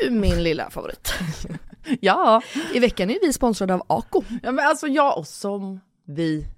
Du min lilla favorit. Ja, I veckan är vi sponsrade av Ako. ja men alltså jag och som vi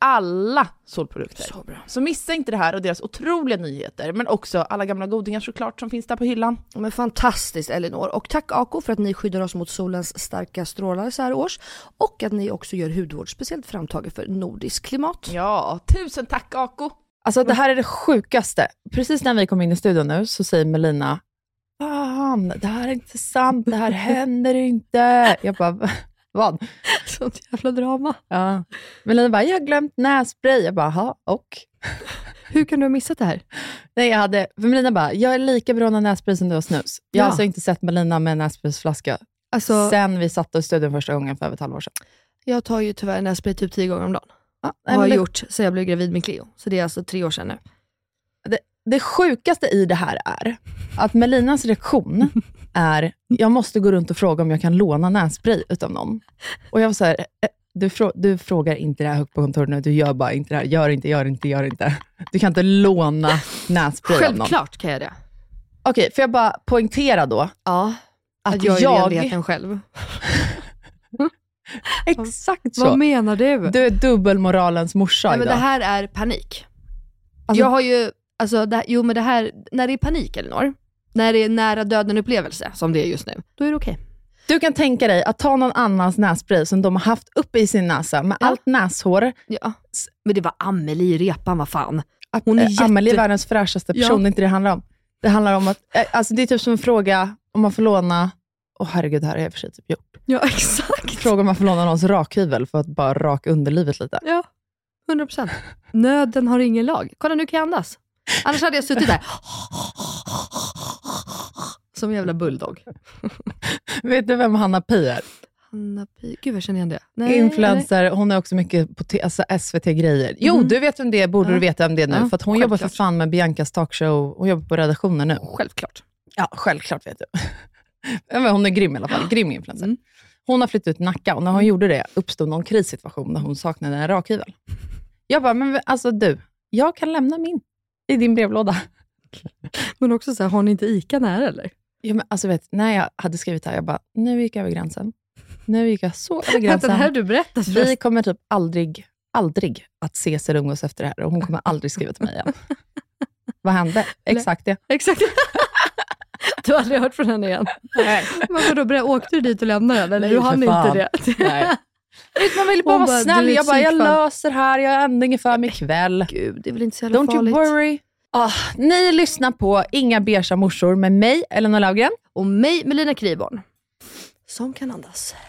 Alla solprodukter. Så bra. Så missa inte det här och deras otroliga nyheter, men också alla gamla godingar såklart som finns där på hyllan. Men fantastiskt Elinor. Och tack Ako för att ni skyddar oss mot solens starka strålar så här års. Och att ni också gör hudvård speciellt framtaget för nordisk klimat. Ja, tusen tack Ako! Alltså det här är det sjukaste. Precis när vi kom in i studion nu så säger Melina, Fan, det här är inte sant, det här händer inte. Jag bara, "Va- vad? Sånt jävla drama. Ja. Melina bara, jag har glömt nässpray. Jag bara, "Ha, och? Hur kan du ha missat det här? Nej, jag hade, för Melina bara, jag är lika beroende av nässpray som du har snus. Jag har Ja. alltså inte sett Melina med en nässpraysflaska Alltså, sen vi satt i studion första gången för över ett halvår sedan. jag tar ju tyvärr nässpray typ tio gånger om dagen. Ja, har nej, jag det, gjort sen jag blev gravid med Cleo. Så det är alltså tre år sedan nu. Det sjukaste i det här är att Melinas reaktion är, jag måste gå runt och fråga om jag kan låna nässpray utav någon. Och jag var så här, eh, du, frå, du frågar inte det här högt på kontoret nu, du gör bara inte det här. Gör inte, gör inte, gör inte. Du kan inte låna nässpray av någon. Självklart kan jag det. Okej, får jag bara poängtera då Ja, att, att jag är jag... renligheten själv. Exakt så. Vad menar du? Du är dubbelmoralens morsa Nej, men det idag. här är panik. Alltså- jag har ju, alltså, det, jo men det här, när det är panik Elinor, när det är nära döden upplevelse som det är just nu, då är det okej. Du kan tänka dig att ta någon annans nässpray som de har haft uppe i sin näsa med Ja. allt näshår. Ja. Men det var Amelie i repan, vad fan. Hon är eh, Amelie är jätte- världens fräschaste person, Ja. det är inte det det handlar om. Det handlar om att, eh, alltså det är typ som en fråga om man får låna, åh herregud, det här har jag i och för sig typ gjort. Ja exakt. Fråga om man får låna någons rakhyvel för att bara raka underlivet lite. Ja, 100%. Nöden har ingen lag. Kolla nu kan jag andas. Annars hade jag suttit där. Som en jävla bulldog. Vet du vem Hanna Pi är? Hanna Pi. Gud, jag känner igen det. Nej, Influencer, hon är också mycket på alltså SVT-grejer. Jo, Mhm. du vet vem det är, borde Ja. du veta vem det nu. Ja, för hon jobbar för självklart. fan med Biancas talkshow. Hon jobbar på redaktionen nu. nej. Självklart. Ja, självklart vet du. Hon är grym i alla fall. Grym influencer. Mm. Hon har flyttat ut Nacka och när hon gjorde det uppstod någon krissituation där hon saknade en rakhyvel. Jag bara, men alltså du, jag kan lämna min i din brevlåda. Men också så här, har ni inte ICA nära eller? Ja, men alltså vet, när jag hade skrivit det här, jag bara, nu gick jag över gränsen. Nu gick jag så över gränsen. det här du berättat Vi kommer typ aldrig, aldrig att ses eller umgås efter det här och hon kommer aldrig skriva till mig igen. Vad hände? Exakt det. Exakt. Du har aldrig hört från henne igen? Nej. Men vadå, åkte du dit och lämnade? Eller Nej, du hann inte det? Nej. Man vill bara Hon vara bara, snäll. Jag bara, jag psykfall. löser här. Jag har ändå inget för mig ikväll. Gud, det är väl inte så jävla Don't farligt. you worry. Ah, ni lyssnar på Inga beiga morsor med mig, Elinor Laugren. Och mig, Melina Kriborn. Som kan andas.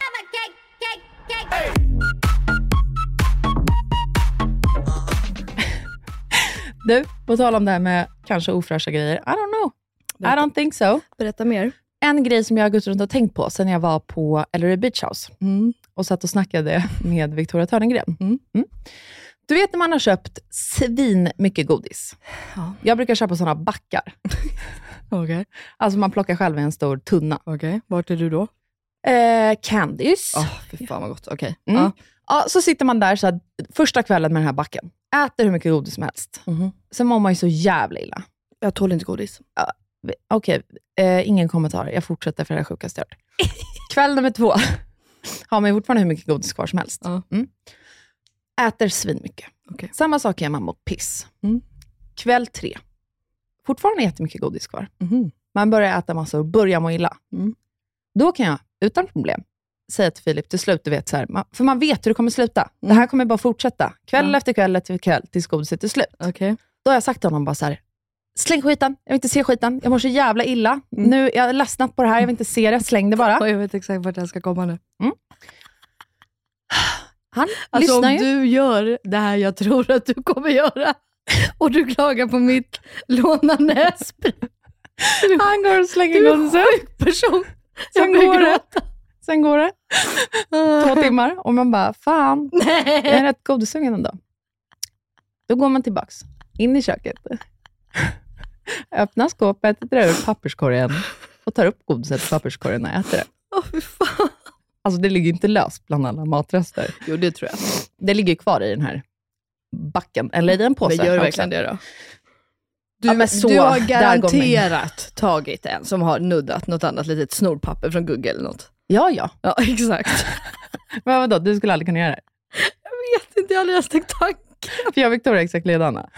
Du, på tal om det här med kanske ofräscha grejer. I don't know. I don't think so. Berätta mer. En grej som jag har gått runt och tänkt på sen jag var på LRE Beach House och satt och snackade med Victoria Törnegren. Mm. Du vet när man har köpt svin mycket godis. Ja. Jag brukar köpa sådana backar. Okej. Alltså man plockar själv i en stor tunna. Okej, vart är du då? Eh, candies. Ja, fy fan vad gott. Okej. Mm. Ja. Ja, så sitter man där så här, första kvällen med den här backen. Äter hur mycket godis som helst. Mhm. Sen mår man ju så jävla illa. Jag tål inte godis. Okej, eh, ingen kommentar. Jag fortsätter för det här sjukaste jag hört. Kväll nummer två har man ju fortfarande hur mycket godis kvar som helst. Ja. Mm. Äter svinmycket. Okej. Samma sak gör man mot piss. Mm. Kväll tre. Fortfarande jättemycket godis kvar. Mhm. Man börjar äta massor och börjar må illa. Mm. Då kan jag utan problem säga till Filip till slut, du vet, så här, man, för man vet hur det kommer sluta. Det Mm. här kommer bara fortsätta. Kväll Ja. efter kväll efter kväll tills godiset är slut. Okej. Då har jag sagt till honom bara så här, släng skiten, jag vill inte se skiten, jag mår så jävla illa. Mm. Nu, jag har ledsnat på det här, jag vill inte se det, släng det bara. Och jag vet exakt vart jag ska komma nu. Han Alltså lyssnar om ju. du gör det här jag tror att du kommer göra och du klagar på mitt låna nässprit. Han går och slänger Du är en sjuk person. Sen går det. Sen går det två timmar och man bara, fan, jag är rätt godisugen ändå. Då går man tillbaks, in i köket. Öppnar skåpet, drar ur papperskorgen och tar upp godiset ur papperskorgen och äter det. Åh fy fan. Alltså det ligger inte löst bland alla matrester. Jo det tror jag. Det ligger kvar i den här backen, eller i en påse. Men gör det verkligen det då? Du, Ja, så, du har garanterat tagit en som har nuddat något annat litet snorpapper från Google eller något. Ja, ja. Ja exakt. Men vadå, du skulle aldrig kunna göra det? Jag vet inte, jag har aldrig ens tänkt tanken. För jag och Victoria är exakt likadana.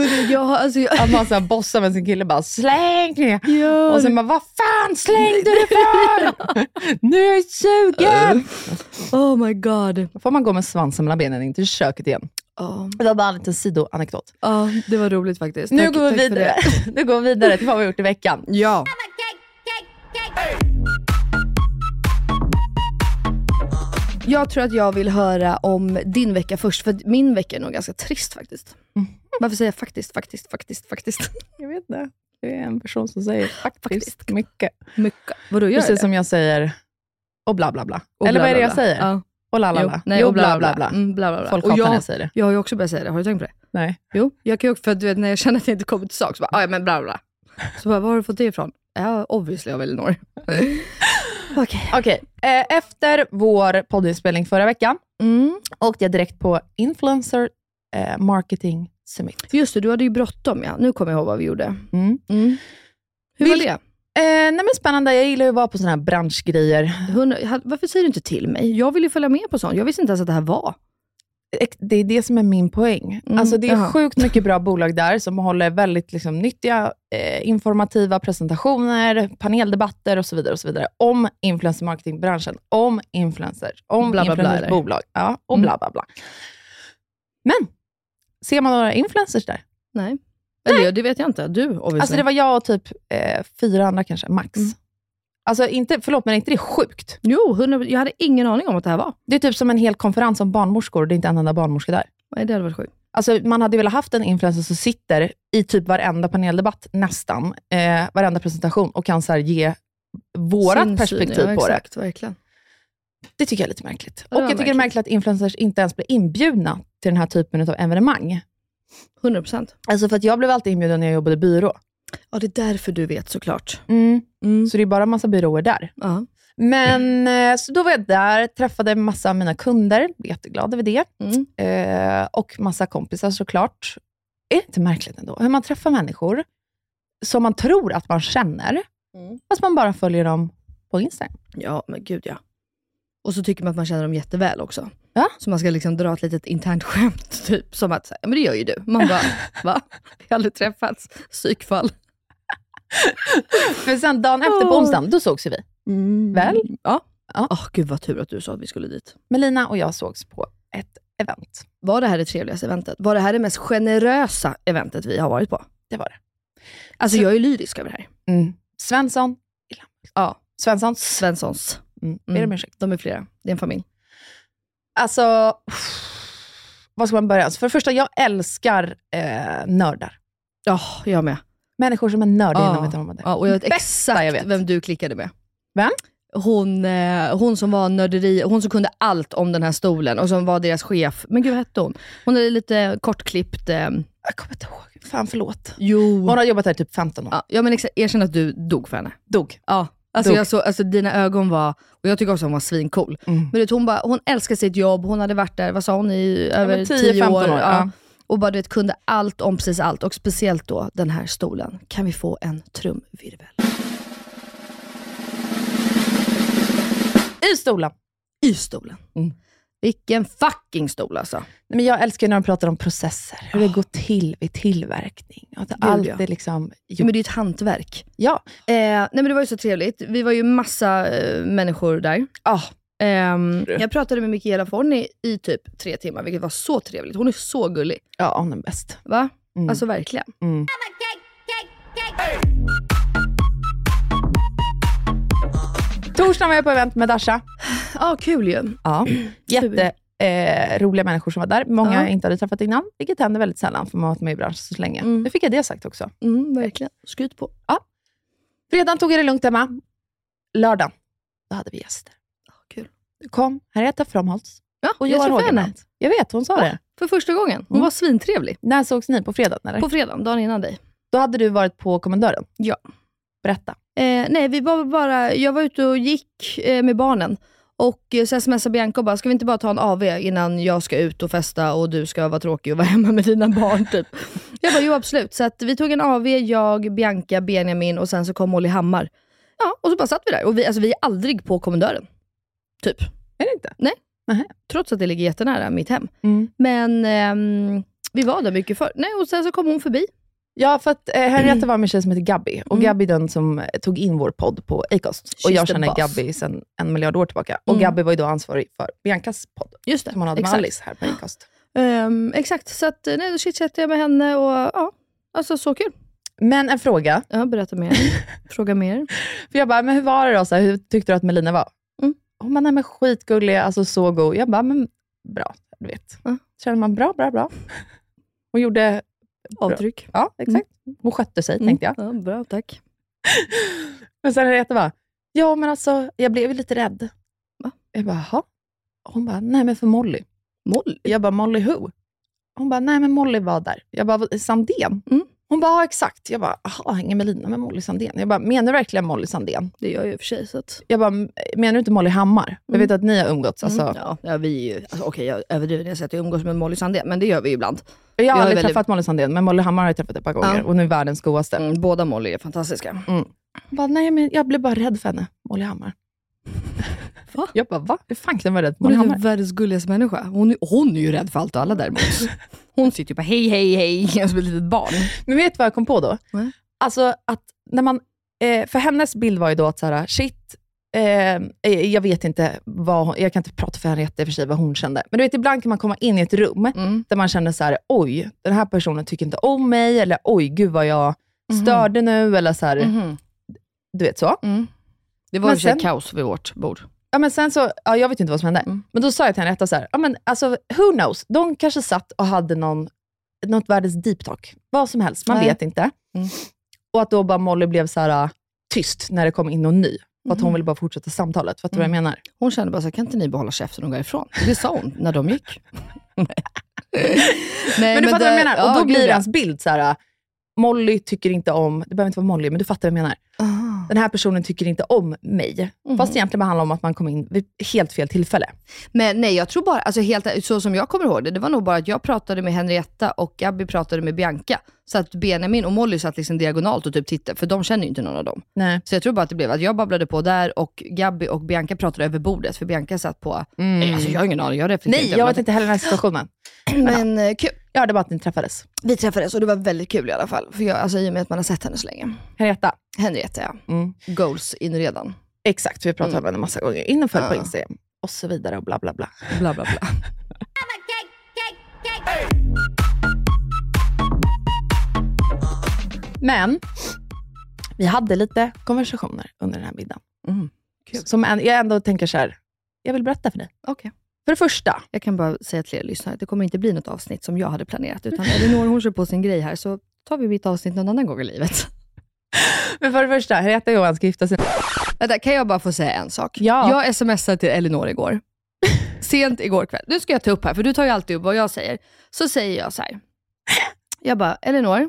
Men jag alltså... Jag, Att man så här bossar med sin kille bara, släng det! gör Och sen bara, vad fan slängde du för? Nu är jag sugen! Oh my god. Då får man gå med svansen mellan benen in till köket igen. Ja, Det var bara en liten sidoanekdot. ja, det var roligt faktiskt. Nu Tack- går vi vidare. Nu går vi vidare till vad vi har gjort i veckan. Ja. Jag tror att jag vill höra om din vecka först, för min vecka är nog ganska trist faktiskt. Varför säger jag faktiskt, faktiskt, faktiskt, faktiskt? Jag vet inte. Det är en person som säger faktiskt, Faktiskt. mycket. Mycket. Vadå, gör Precis det? som jag säger och bla bla bla. Och Eller bla, vad är det jag bla. säger? Ja. Och la la la. nej, jo, bla bla bla. Mm, bla, bla, bla. Folk hatar när jag, säger det. jag har ju också börjat säga det, har du tänkt på det? Nej. Jo, jag kan ju också, för du vet när jag känner att jag inte kommer till sak, så bara, "Ah, ja men bla bla. Så bara, var har du fått det ifrån? Ja, obviously av Elinor. Okej. Okej, eh, efter vår poddinspelning förra veckan Mm. åkte jag direkt på Influencer eh, Marketing Summit. Just det, du hade ju bråttom ja. Nu kommer jag ihåg vad vi gjorde. Mm. Mm. Hur Vil- var det? Eh, nej men spännande, jag gillar ju att vara på sådana här branschgrejer. Hon, varför säger du inte till mig? Jag vill ju följa med på sånt. Jag visste inte ens att det här var. Det är det som är min poäng. Mm, Alltså det är jaha. sjukt mycket bra bolag där som håller väldigt liksom, nyttiga, eh, informativa presentationer, paneldebatter och så vidare. och så vidare om influencer marketingbranschen, om influencers, om Bla, bla, bla, bolag. Ja, och Mm. bla bla bla. Men, ser man några influencers där? Nej. Eller ja, det vet jag inte. Du obviously. Alltså det var jag och typ eh, fyra andra kanske, max. Mm. Alltså inte, förlåt, men är inte det sjukt? Jo, 100, jag hade ingen aning om att det här var. Det är typ som en hel konferens om barnmorskor och det är inte en enda barnmorska där. Nej, det hade varit sjukt. Alltså, man hade velat haft en influencer som sitter i typ varenda paneldebatt, nästan, eh, varenda presentation och kan så ge vårat Sin perspektiv syn, ja, på det. exakt, Verkligen. Det tycker jag är lite märkligt. Och jag tycker det är märkligt att influencers inte ens blir inbjudna till den här typen av evenemang. 100 procent. Alltså för att jag blev alltid inbjuden när jag jobbade byrå. Ja, det är därför du vet såklart. Mm. Mm. Så det är bara massa byråer där. Ja. Men eh, så då var jag där, träffade massa av mina kunder, blev jätteglad över det. Mm. Eh, och massa kompisar såklart. Är det inte märkligt ändå? Hur man träffar människor som man tror att man känner, Mm. fast man bara följer dem på Instagram. ja, men gud ja. Och så tycker man att man känner dem jätteväl också. Ja. Så man ska liksom dra ett litet internt skämt, typ som att, ja men det gör ju du. Man bara, va? Vi har aldrig träffats. Psykfall. För sen dagen efter på onsdagen, då sågs ju vi. Väl? Ja. Ja. Åh, gud vad tur att du sa att vi skulle dit. Melina och jag sågs på ett event. Var det här det trevligaste eventet? Var det här det mest generösa eventet vi har varit på? Det var det. Alltså Så- jag är lyrisk över det här. Mm. Svensson. Ja. Svenssons. Svenssons. Mm. Ber Mm. om ursäkt. De är flera. Det är en familj. Alltså, var ska man börja? Alltså för det första, jag älskar eh, nördar. Ja, jag med. Människor som är nördiga Ja. inom ett område. Ja, och jag vet Bästa exakt jag vet. vem du klickade med. Vem? Hon, eh, hon som var nörderi, hon som kunde allt om den här stolen och som var deras chef. Men gud vad hette hon? Hon är lite kortklippt. Eh, Jag kommer inte ihåg. Fan, förlåt. jo. Hon har jobbat här i typ 15 år. Ja, ja men erkänn att du dog för henne. Dog. Ja. Alltså, jag så, alltså dina ögon var, och jag tycker också hon var svincool. Mm. Men vet, hon, bara, hon älskar sitt jobb, hon hade varit där, vad sa hon, i över men 10 10-15 år. år, ja. Och bara du vet, kunde allt om precis allt. Och speciellt då den här stolen. Kan vi få en trumvirvel? I stolen. I stolen. Mm. Vilken fucking stol alltså. Nej, men jag älskar när de pratar om processer, hur det går till vid tillverkning. Att allt ja. är liksom... Ja, men det är ett hantverk. Ja. Eh, nej men det var ju så trevligt. Vi var ju massa eh, människor där. Ah, Ehm, jag pratade med Michaela Forni i typ tre timmar, vilket var så trevligt. Hon är så gullig. ja, hon är bäst. Va? Mm. Alltså verkligen. Mm. Torsdagen var jag på event med Dasha. Ja, kul ju. Ja. Jätte eh, roliga människor som var där. Många Ja. jag inte hade träffat innan, vilket händer väldigt sällan, för man har varit med i branschen så länge. Mm. Nu fick jag det sagt också. Mm, verkligen. Skryt på. Fredagen tog jag det lugnt hemma. Lördagen, då hade vi gäster. kul. Kom Henrietta Fromholtz Ja, och jag Johan träffade henne. Rogenbrant. Jag vet, hon sa Ja. det. För första gången. Hon Mm. var svintrevlig. När sågs ni? På fredagen eller? På fredagen, dagen innan dig. Då hade du varit på kommendören? Ja. Berätta. Eh, nej, vi var bara, jag var ute och gick eh, med barnen. Och eh, så smsade Bianca och bara, ska vi inte bara ta en AV innan jag ska ut och festa och du ska vara tråkig och vara hemma med dina barn? Typ. Jag bara, jo absolut. Så att vi tog en AV, jag, Bianca, Benjamin och sen så kom Molly Hammar. Ja, och så bara satt vi där. Och vi, alltså, vi är aldrig på kommendören. Typ. Är det inte? Nej. Nähä. Trots att det ligger jättenära mitt hem. Mm. Men ehm, vi var där mycket förr. Nej, och sen så kom hon förbi. Ja, för att eh, Henrietta var med en tjej som heter Gabby. Och Mm. Gabby är den som tog in vår podd på Acast. Och She's jag the känner boss. Gabby sedan en miljard år tillbaka. Och Mm. Gabby var ju då ansvarig för Biancas podd, Just det, som hon hade med exakt. Alice här på Acast. Ehm, exakt, så att, eh, nej, då chitchattade jag med henne och ja, alltså så kul. Men en fråga. Ja, berätta mer. Fråga mer. För jag bara, men hur var det då? Så här, hur tyckte du att Melina var? Mm. Hon bara, nej men skitgullig, alltså så god. Jag bara, men bra, du vet. Ja. Känner man bra, bra, bra. Hon gjorde, Avtryck. ja exakt. Hon skötte sig, Mm. tänkte jag. Ja, bra, tack. Men sen Henrietta bara, ja men alltså, jag blev lite rädd. Va? Jag bara, jaha? Hon bara, nej men för Molly. Molly? Jag bara, Molly who? Hon bara, nej men Molly var där. Jag bara, "Vad- Sandén? Mm. Hon bara, ja exakt. Jag bara, hänger Melina med Molly Sandén? Jag bara, menar du verkligen Molly Sandén? Det gör jag i och för sig. Så att, Jag bara, menar du inte Molly Hammar? Jag Mm. vet att ni har umgåtts. Alltså, mm, ja, ja, vi är ju, alltså, okej jag överdriver när jag säger att jag umgås med Molly Sandén, men det gör vi ju ibland. Jag har Jag är aldrig väldigt- träffat Molly Sandén, men Molly Hammar har jag träffat ett par gånger. Ja. Och nu är världens godaste. Mm, båda Molly är fantastiska. Hon bara, nej men jag blev bara rädd för henne, Molly Hammar. Va? Jag bara, va? Hur fan kan jag vara rädd för Hon Molly är Hammar? typ världens gulligaste människa. Hon är, hon är ju rädd för allt och alla däremot. Hon sitter ju bara hej, hej, hej, som ett litet barn. Men vet du vad jag kom på då? Nej. Alltså att när man, eh, för hennes bild var ju då att så här, shit, eh, jag vet inte vad hon, jag kan inte prata för Henriette i och för sig vad hon kände. Men du vet ibland kan man komma in i ett rum Mm. där man känner så här, oj, den här personen tycker inte om mig, eller oj, gud vad jag störde nu, eller så här, Mhm. du vet så. Mm. Det var sen- kaos vid vårt bord. Ja, men sen så, ja, jag vet inte vad som hände. Mm. Men då sa jag till Henrietta så här, ja, men alltså, who knows? De kanske satt och hade någon något världens deep talk. Vad som helst, man Nej. vet inte. Mm. Och att då bara Molly blev så här tyst när det kom in någon ny. För att hon Mhm. ville bara fortsätta samtalet. Fattar du vad jag menar? Hon kände bara så här, kan inte ni behålla käften och gå ifrån? Det sa hon när de gick. Nej, Men du fattar vad jag det- menar? ja, och då blir ja. hans bild så här. Molly tycker inte om, det behöver inte vara Molly, men du fattar vad jag menar. Den här personen tycker inte om mig. Mhm. Fast det egentligen handlar om att man kom in vid helt fel tillfälle. Men nej, jag tror bara, alltså helt, så som jag kommer ihåg det, det var nog bara att jag pratade med Henrietta och Gabby pratade med Bianca. Så att Benjamin och Molly satt liksom diagonalt och typ tittade, för de känner ju inte någon av dem. Nej. Så jag tror bara att det blev att jag babblade på där och Gabby och Bianca pratade över bordet, för Bianca satt på, Mm. alltså jag har ingen aning, jag reflekterar Nej, jag vet inte heller den här situationen. det. Men eh, kul. Jag hörde bara att ni träffades. Vi träffades och det var väldigt kul i alla fall, för jag, alltså, i och med att man har sett henne så länge. Henrietta. Henrietta ja, Mm. goals in redan. Exakt, vi har pratat Mm. om henne en massa gånger. In och följ på Ja. Instagram. Och så vidare och bla bla bla. Bla bla bla. Men vi hade lite konversationer under den här middagen. Mm. Kul. Som en, jag ändå tänker så här, jag vill berätta för dig. Okej. För det första, Jag kan bara säga till er lyssnare att det kommer inte bli något avsnitt som jag hade planerat, utan Elinor hon kör på sin grej här, så tar vi mitt avsnitt någon annan gång i livet. men för det första, Henrietta och Johan ska gifta sig. Vänta, kan jag bara få säga en sak? Ja. Jag smsade till Elinor igår. Sent igår kväll. Nu ska jag ta upp här, för du tar ju alltid upp vad jag säger. Så säger jag så här. Jag bara, Elinor,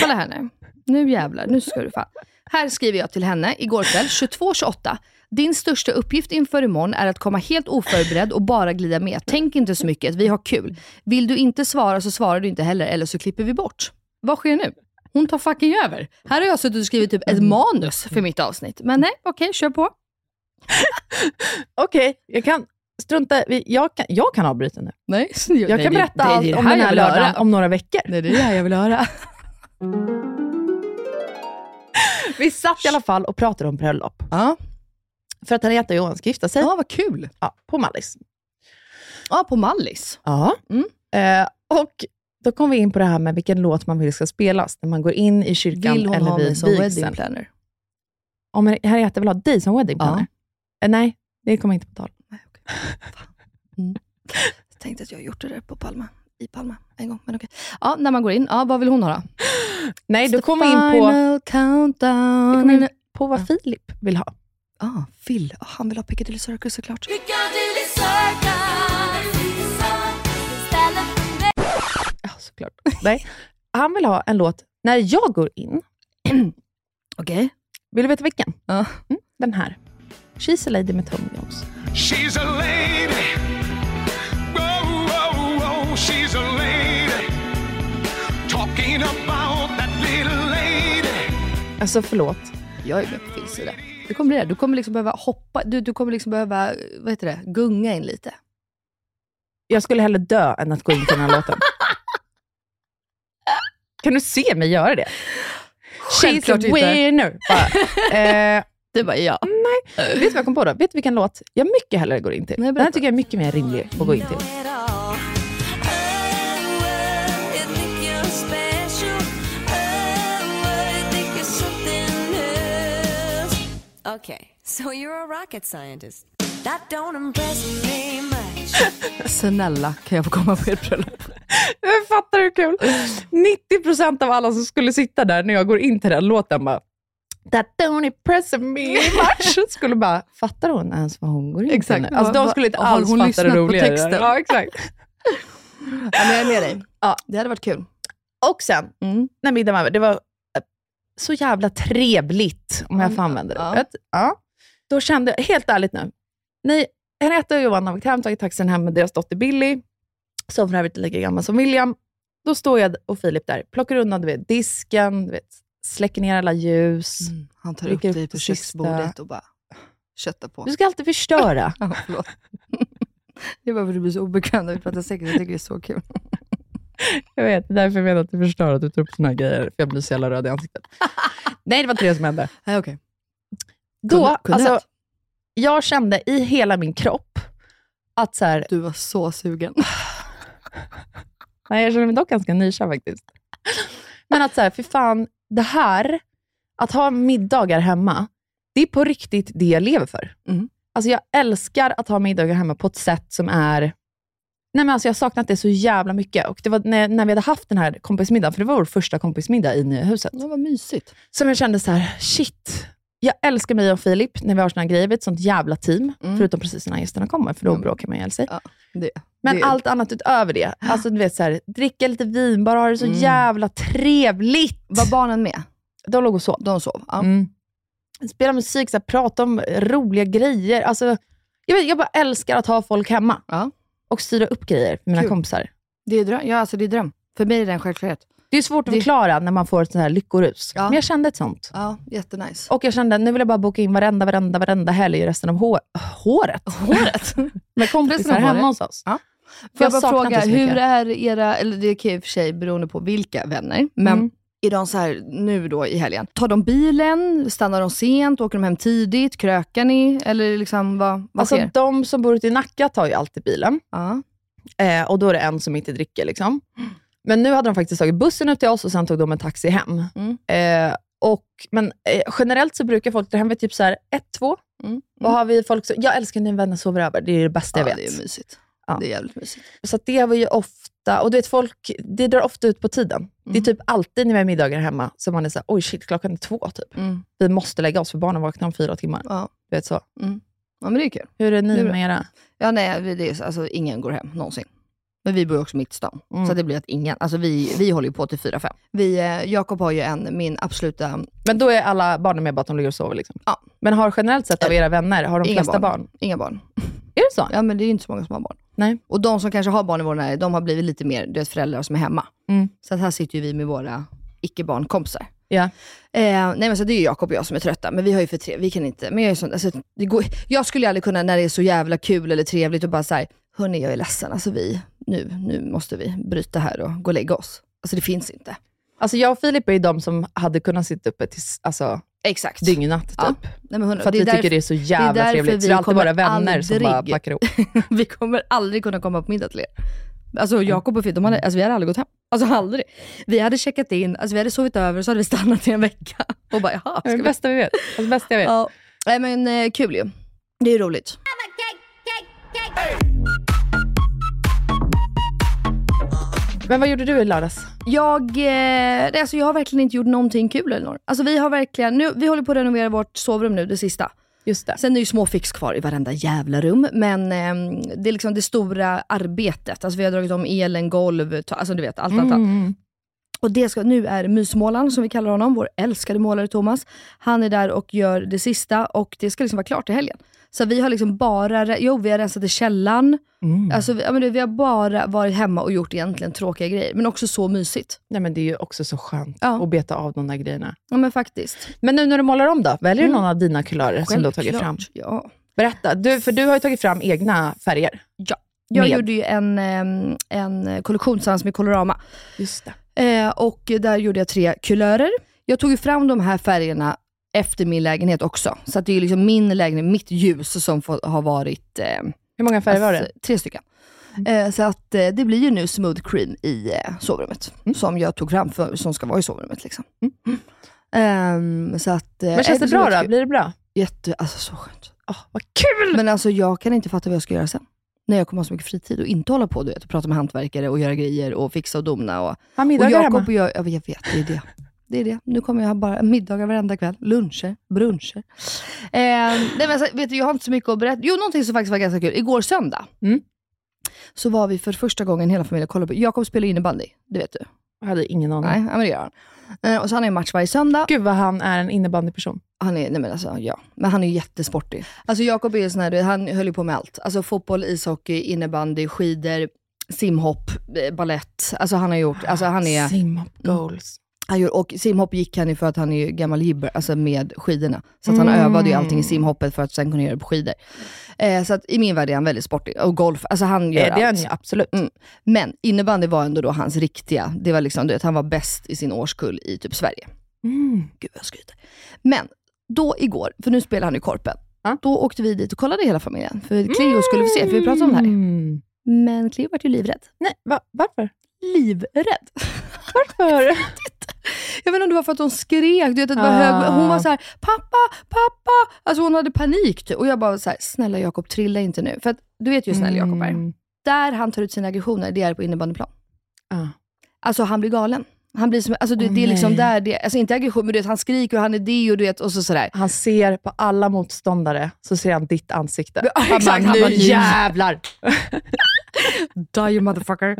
kolla här nu. Nu jävlar, nu ska du fan. Här skriver jag till henne igår kväll, 22.28. Din största uppgift inför imorgon är att komma helt oförberedd och bara glida med. Tänk inte så mycket, vi har kul. Vill du inte svara så svarar du inte heller, eller så klipper vi bort. Vad sker nu? Hon tar fucking över. Här har jag suttit och skrivit typ ett manus för mitt avsnitt. Men nej, okej, kör på. Okej, jag kan strunta jag kan, jag kan avbryta nu. Nej, Jag kan berätta allt om den här lördagen om några veckor. Nej, det är det här jag vill höra. Vi satt i alla fall och pratade om bröllop. Ja, För att Henrietta och Johan ska gifta sig ja vad kul. ja, på Mallis. Ja, på Mallis. Ja. Mm. Eh, och då kom vi in på det här med vilken låt man vill ska spelas när man går in i kyrkan Vill hon eller ha mig som wedding planner? Om Henrietta vill ha dig som wedding planner? Eh, nej, det kommer inte på tal. Nej. Fan. Mm. Jag tänkte att jag gjort det där på Palma. I Palma en gång, men okej. Ja, när man går in, ja, vad vill hon ha då? Nej, då kommer vi in på, vi kommer in på vad Filip vill ha. Ah, Phil. Ah, han vill ha Piccadilly Circus såklart. Ja, såklart. Nej. Han vill ha en låt när jag går in. Okej. Vill du veta vilken? Ja. Mm, den här. She's a lady med Tom Jones. She's a lady. Alltså förlåt. Jag är med på Phils sida. Du kommer bli det. Du kommer liksom behöva hoppa, du, du kommer liksom behöva, vad heter det, gunga in lite. Jag skulle hellre dö än att gå in på den här låten. Kan du se mig göra det? Självklart She's a winner. Bara, eh, Du bara ja. nej. Vet du vad jag kom på då? Vet du vilken låt jag mycket hellre går in till? Nej, den här tycker jag är mycket mer rimlig att gå in till. Okay, so you're a rocket scientist. That don't impress me much. Snälla, kan jag få komma på ert bröllop? Jag fattar hur kul. 90% av alla som skulle sitta där när jag går in till den låten bara That don't impress me much. Skulle bara, fattar hon ens vad hon går in Exakt. till nu? Alltså de skulle inte alls hon fatta det på roliga det. texten? Ja, exakt. Ja, men jag är med dig. Ja. Det hade varit kul. Och sen, Mm. när middagen var det var så jävla trevligt, om jag får använda det Ja. ordet. Ja. Då kände jag, helt ärligt nu, ni, Henrietta och Johan har åkt hem, tagit taxin hem med deras dotter Billy, som för övrigt är lika gammal som William. Då står jag och Filip där, plockar undan du vet, disken, du vet, släcker ner alla ljus. Mm. Han tar upp dig på köksbordet och bara köttar på. Du ska alltid förstöra. Ja. Det är bara för att du blir så obekväm när vi pratar sex. Jag tycker det är så kul. jag vet, det är därför jag menar att du förstör att du tar upp såna här grejer, för jag blir så jävla röd i ansiktet. Nej, det var inte det som hände. Nej, okej. Då, Kunde- alltså, jag kände i hela min kropp att så här, Du var så sugen. Nej, jag känner mig dock ganska nykär faktiskt. Men att så här, för fan, det här, att ha middagar hemma, det är på riktigt det jag lever för. Mm. Alltså jag älskar att ha middagar hemma på ett sätt som är Nej, men alltså, jag har saknat det så jävla mycket. Och det var när, när vi hade haft den här kompismiddagen, för det var vår första kompismiddag i nya huset, Det var mysigt. som jag kände så här, shit. Jag älskar mig och Filip när vi har såna här grejer. Vi är ett sånt jävla team. Mm. Förutom precis när gästerna kommer, för då bråkar man ihjäl sig. Ja, det, Men det, allt annat utöver det. Alltså du vet så här, dricka lite vin, bara ha det så Mm. jävla trevligt. Var barnen med? De låg och sov. De sov? Ja. Mm. Spela musik, så här, prata om roliga grejer. Alltså, jag, vet, jag bara älskar att ha folk hemma. Ja. Och styra upp grejer med mina Kul. kompisar. Det är dröm. Ja, alltså det är dröm. För mig är det en självklarhet. Det är svårt att Det- förklara när man får ett sånt här lyckorus. Ja. Men jag kände ett sånt. Ja, jättenice. Och jag kände, nu vill jag bara boka in varenda, varenda, varenda helg resten av hår, håret. Håret? Med Resten kompisar av hemma håret. hos oss. Ja. Får jag bara saknat fråga, det så mycket. hur är era, eller det kan ju i och för sig beroende på vilka vänner, men Mm. Är de så här nu då i helgen, tar de bilen, stannar de sent, åker de hem tidigt, krökar ni? Eller liksom vad, vad Alltså sker? de som bor ute i Nacka tar ju alltid bilen. Ja. Eh, och då är det en som inte dricker. Liksom. Men nu hade de faktiskt tagit bussen upp till oss och sen tog de en taxi hem. Mm. Eh, och, men eh, generellt så brukar folk dra hem vid typ så här ett, två. Mm. Och har vi folk som, jag älskar när vänner sover över. Det är det bästa ja, jag det vet. är mysigt. Ja. Det är jävligt mysigt. Så det var ju ofta, och du vet folk, det drar ofta ut på tiden. Det är Mm. typ alltid när vi har middagar hemma som man är såhär, oj shit, klockan är två typ. Mm. Vi måste lägga oss för barnen vaknar om fyra timmar. Ja. Du vet så. Ja, men det är kul. Hur är ni är med era? Ja, nej, det är, så- alltså, ingen går hem någonsin. Men vi bor ju också mitt i stan, Mm. så det blir att ingen, alltså vi, vi håller ju på till 4-5. Vi, eh, Jakob har ju en, min absoluta, Men då är alla barnen med bara att de ligger och sover? Liksom. Ja. Men har generellt sett av era vänner, har de Inga flesta barn. barn. inga barn. Är det så? Ja men det är inte så många som har barn. Nej. Och de som kanske har barn i vår närhet, de har blivit lite mer du vet, föräldrar som är hemma. Mm. Så att här sitter ju vi med våra icke-barnkompisar. Ja. Eh, nej men så det är ju Jakob och jag som är trötta, men vi har ju för tre, vi kan inte, men jag är sån, alltså, det går, jag skulle aldrig kunna när det är så jävla kul eller trevligt och bara säga hörni jag är ledsen, alltså vi, nu, nu måste vi bryta här och gå och lägga oss. Alltså det finns inte. Alltså jag och Filip är ju de som hade kunnat sitta uppe till alltså, Exakt. dyngnatt typ. Ja. Nej, men hundra, För att det är vi tycker det är så det jävla är därför trevligt. Så vi det är alltid våra vänner som bara aldrig- packar ihop. vi kommer aldrig kunna komma på middag till er. Alltså Jakob och Filip, de hade, alltså, vi hade aldrig gått hem. Alltså aldrig. Vi hade checkat in, alltså, vi hade sovit över och så hade vi stannat i en vecka. Och bara jaha, Det ska är det vi? bästa vi vet. Alltså, bästa jag vet. Ja. Nej men eh, kul ju. Det är roligt. Men vad gjorde du i lördags? Jag, eh, alltså, jag har verkligen inte gjort någonting kul något. Alltså vi har verkligen, nu, vi håller på att renovera vårt sovrum nu, det sista. Just det. Sen är det ju små fix kvar i varenda jävla rum, men ehm, det är liksom det stora arbetet. Alltså vi har dragit om elen, golv, alltså du vet allt, allt, allt. Mm. Och det ska, nu är mysmålaren, som vi kallar honom, vår älskade målare Thomas. Han är där och gör det sista och det ska liksom vara klart till helgen. Så vi har liksom bara, jo vi har rensat i källaren. Mm. Alltså, vi, men du, vi har bara varit hemma och gjort egentligen tråkiga grejer, men också så mysigt. Nej, men det är ju också så skönt Ja. att beta av de där grejerna. Ja men faktiskt. Men nu när du målar om då, väljer du Mm. någon av dina kulörer som du har tagit fram? Ja. Berätta, du, för du har ju tagit fram egna färger. ja. Jag Med. gjorde ju en, en kollektion tillsammans med Colorama. Just det. Eh, och där gjorde jag tre kulörer. Jag tog ju fram de här färgerna efter min lägenhet också. Så att det är liksom min lägenhet, mitt ljus som får, har varit eh, Hur många färger var det? alltså, tre stycken. Eh, så att eh, det blir ju nu smooth cream i eh, sovrummet. Mm. Som jag tog fram, för, som ska vara i sovrummet. Liksom. Ehm, så att, eh, Men känns det bra då? Blir det bra? Jätte, alltså så skönt. Åh, vad kul! Men alltså jag kan inte fatta vad jag ska göra sen. När jag kommer ha så mycket fritid och inte hålla på du vet, och prata med hantverkare och göra grejer och fixa och dona. Och, Ha och middagar Jakob hemma. och jag, ja, jag vet, det är det. Det är det. Nu kommer jag ha bara middagar varenda kväll. Luncher, bruncher. Eh, nej, men alltså, vet du, jag har inte så mycket att berätta. Jo, någonting som faktiskt var ganska kul. Igår söndag Mm. så var vi för första gången hela familjen kollade på... Jakob spelar innebandy, det vet du. Jag hade ingen aning. Nej, men det gör han. Eh, och så han har en match varje söndag. Gud vad han är en innebandyperson. Han är, nej men alltså, ja. Men han är ju jättesportig. Alltså Jakob är ju sån här, han höll ju på med allt. Alltså fotboll, ishockey, innebandy, skidor, simhopp, eh, ballett. Alltså han har gjort, alltså han är... Simhopp goals. Han gör, och simhopp gick han ju för att han är ju gammal gibber, alltså med skidorna. Så att han Mm. övade ju allting i simhoppet för att sen kunna göra det på skidor. Eh, så att i min värld är han väldigt sportig. Och golf, alltså han gör Eh, det är allt. han ju absolut. Mm. Men innebandy var ändå då hans riktiga, det var liksom, du vet, han var bäst i sin årskull i typ Sverige. Mm. Gud vad jag skryter. Men då igår, för nu spelar han i Korpen, Ja. då åkte vi dit och kollade hela familjen. För Cleo skulle få se, för vi pratade om det här. Mm. Men Cleo vart ju livrädd. Nej, va, varför? Livrädd. Varför? Jag vet inte om det var för att hon skrek, du vet, att det var Ah. hög, hon var så här: pappa, pappa. Alltså hon hade panik typ. Och jag bara så här, snälla Jakob trilla inte nu. För att du vet ju hur snäll Jakob är. Mm. där han tar ut sina aggressioner, det är på innebandyplan. Ja. Alltså han blir galen. Han blir som, alltså, det, Åh, det är liksom där, det, alltså inte aggression, men du vet, han skriker och han är det och du vet, och så sådär. Han ser på alla motståndare, så ser han ditt ansikte. Ja, han exakt. Han bara, nu jävlar! Die you motherfucker.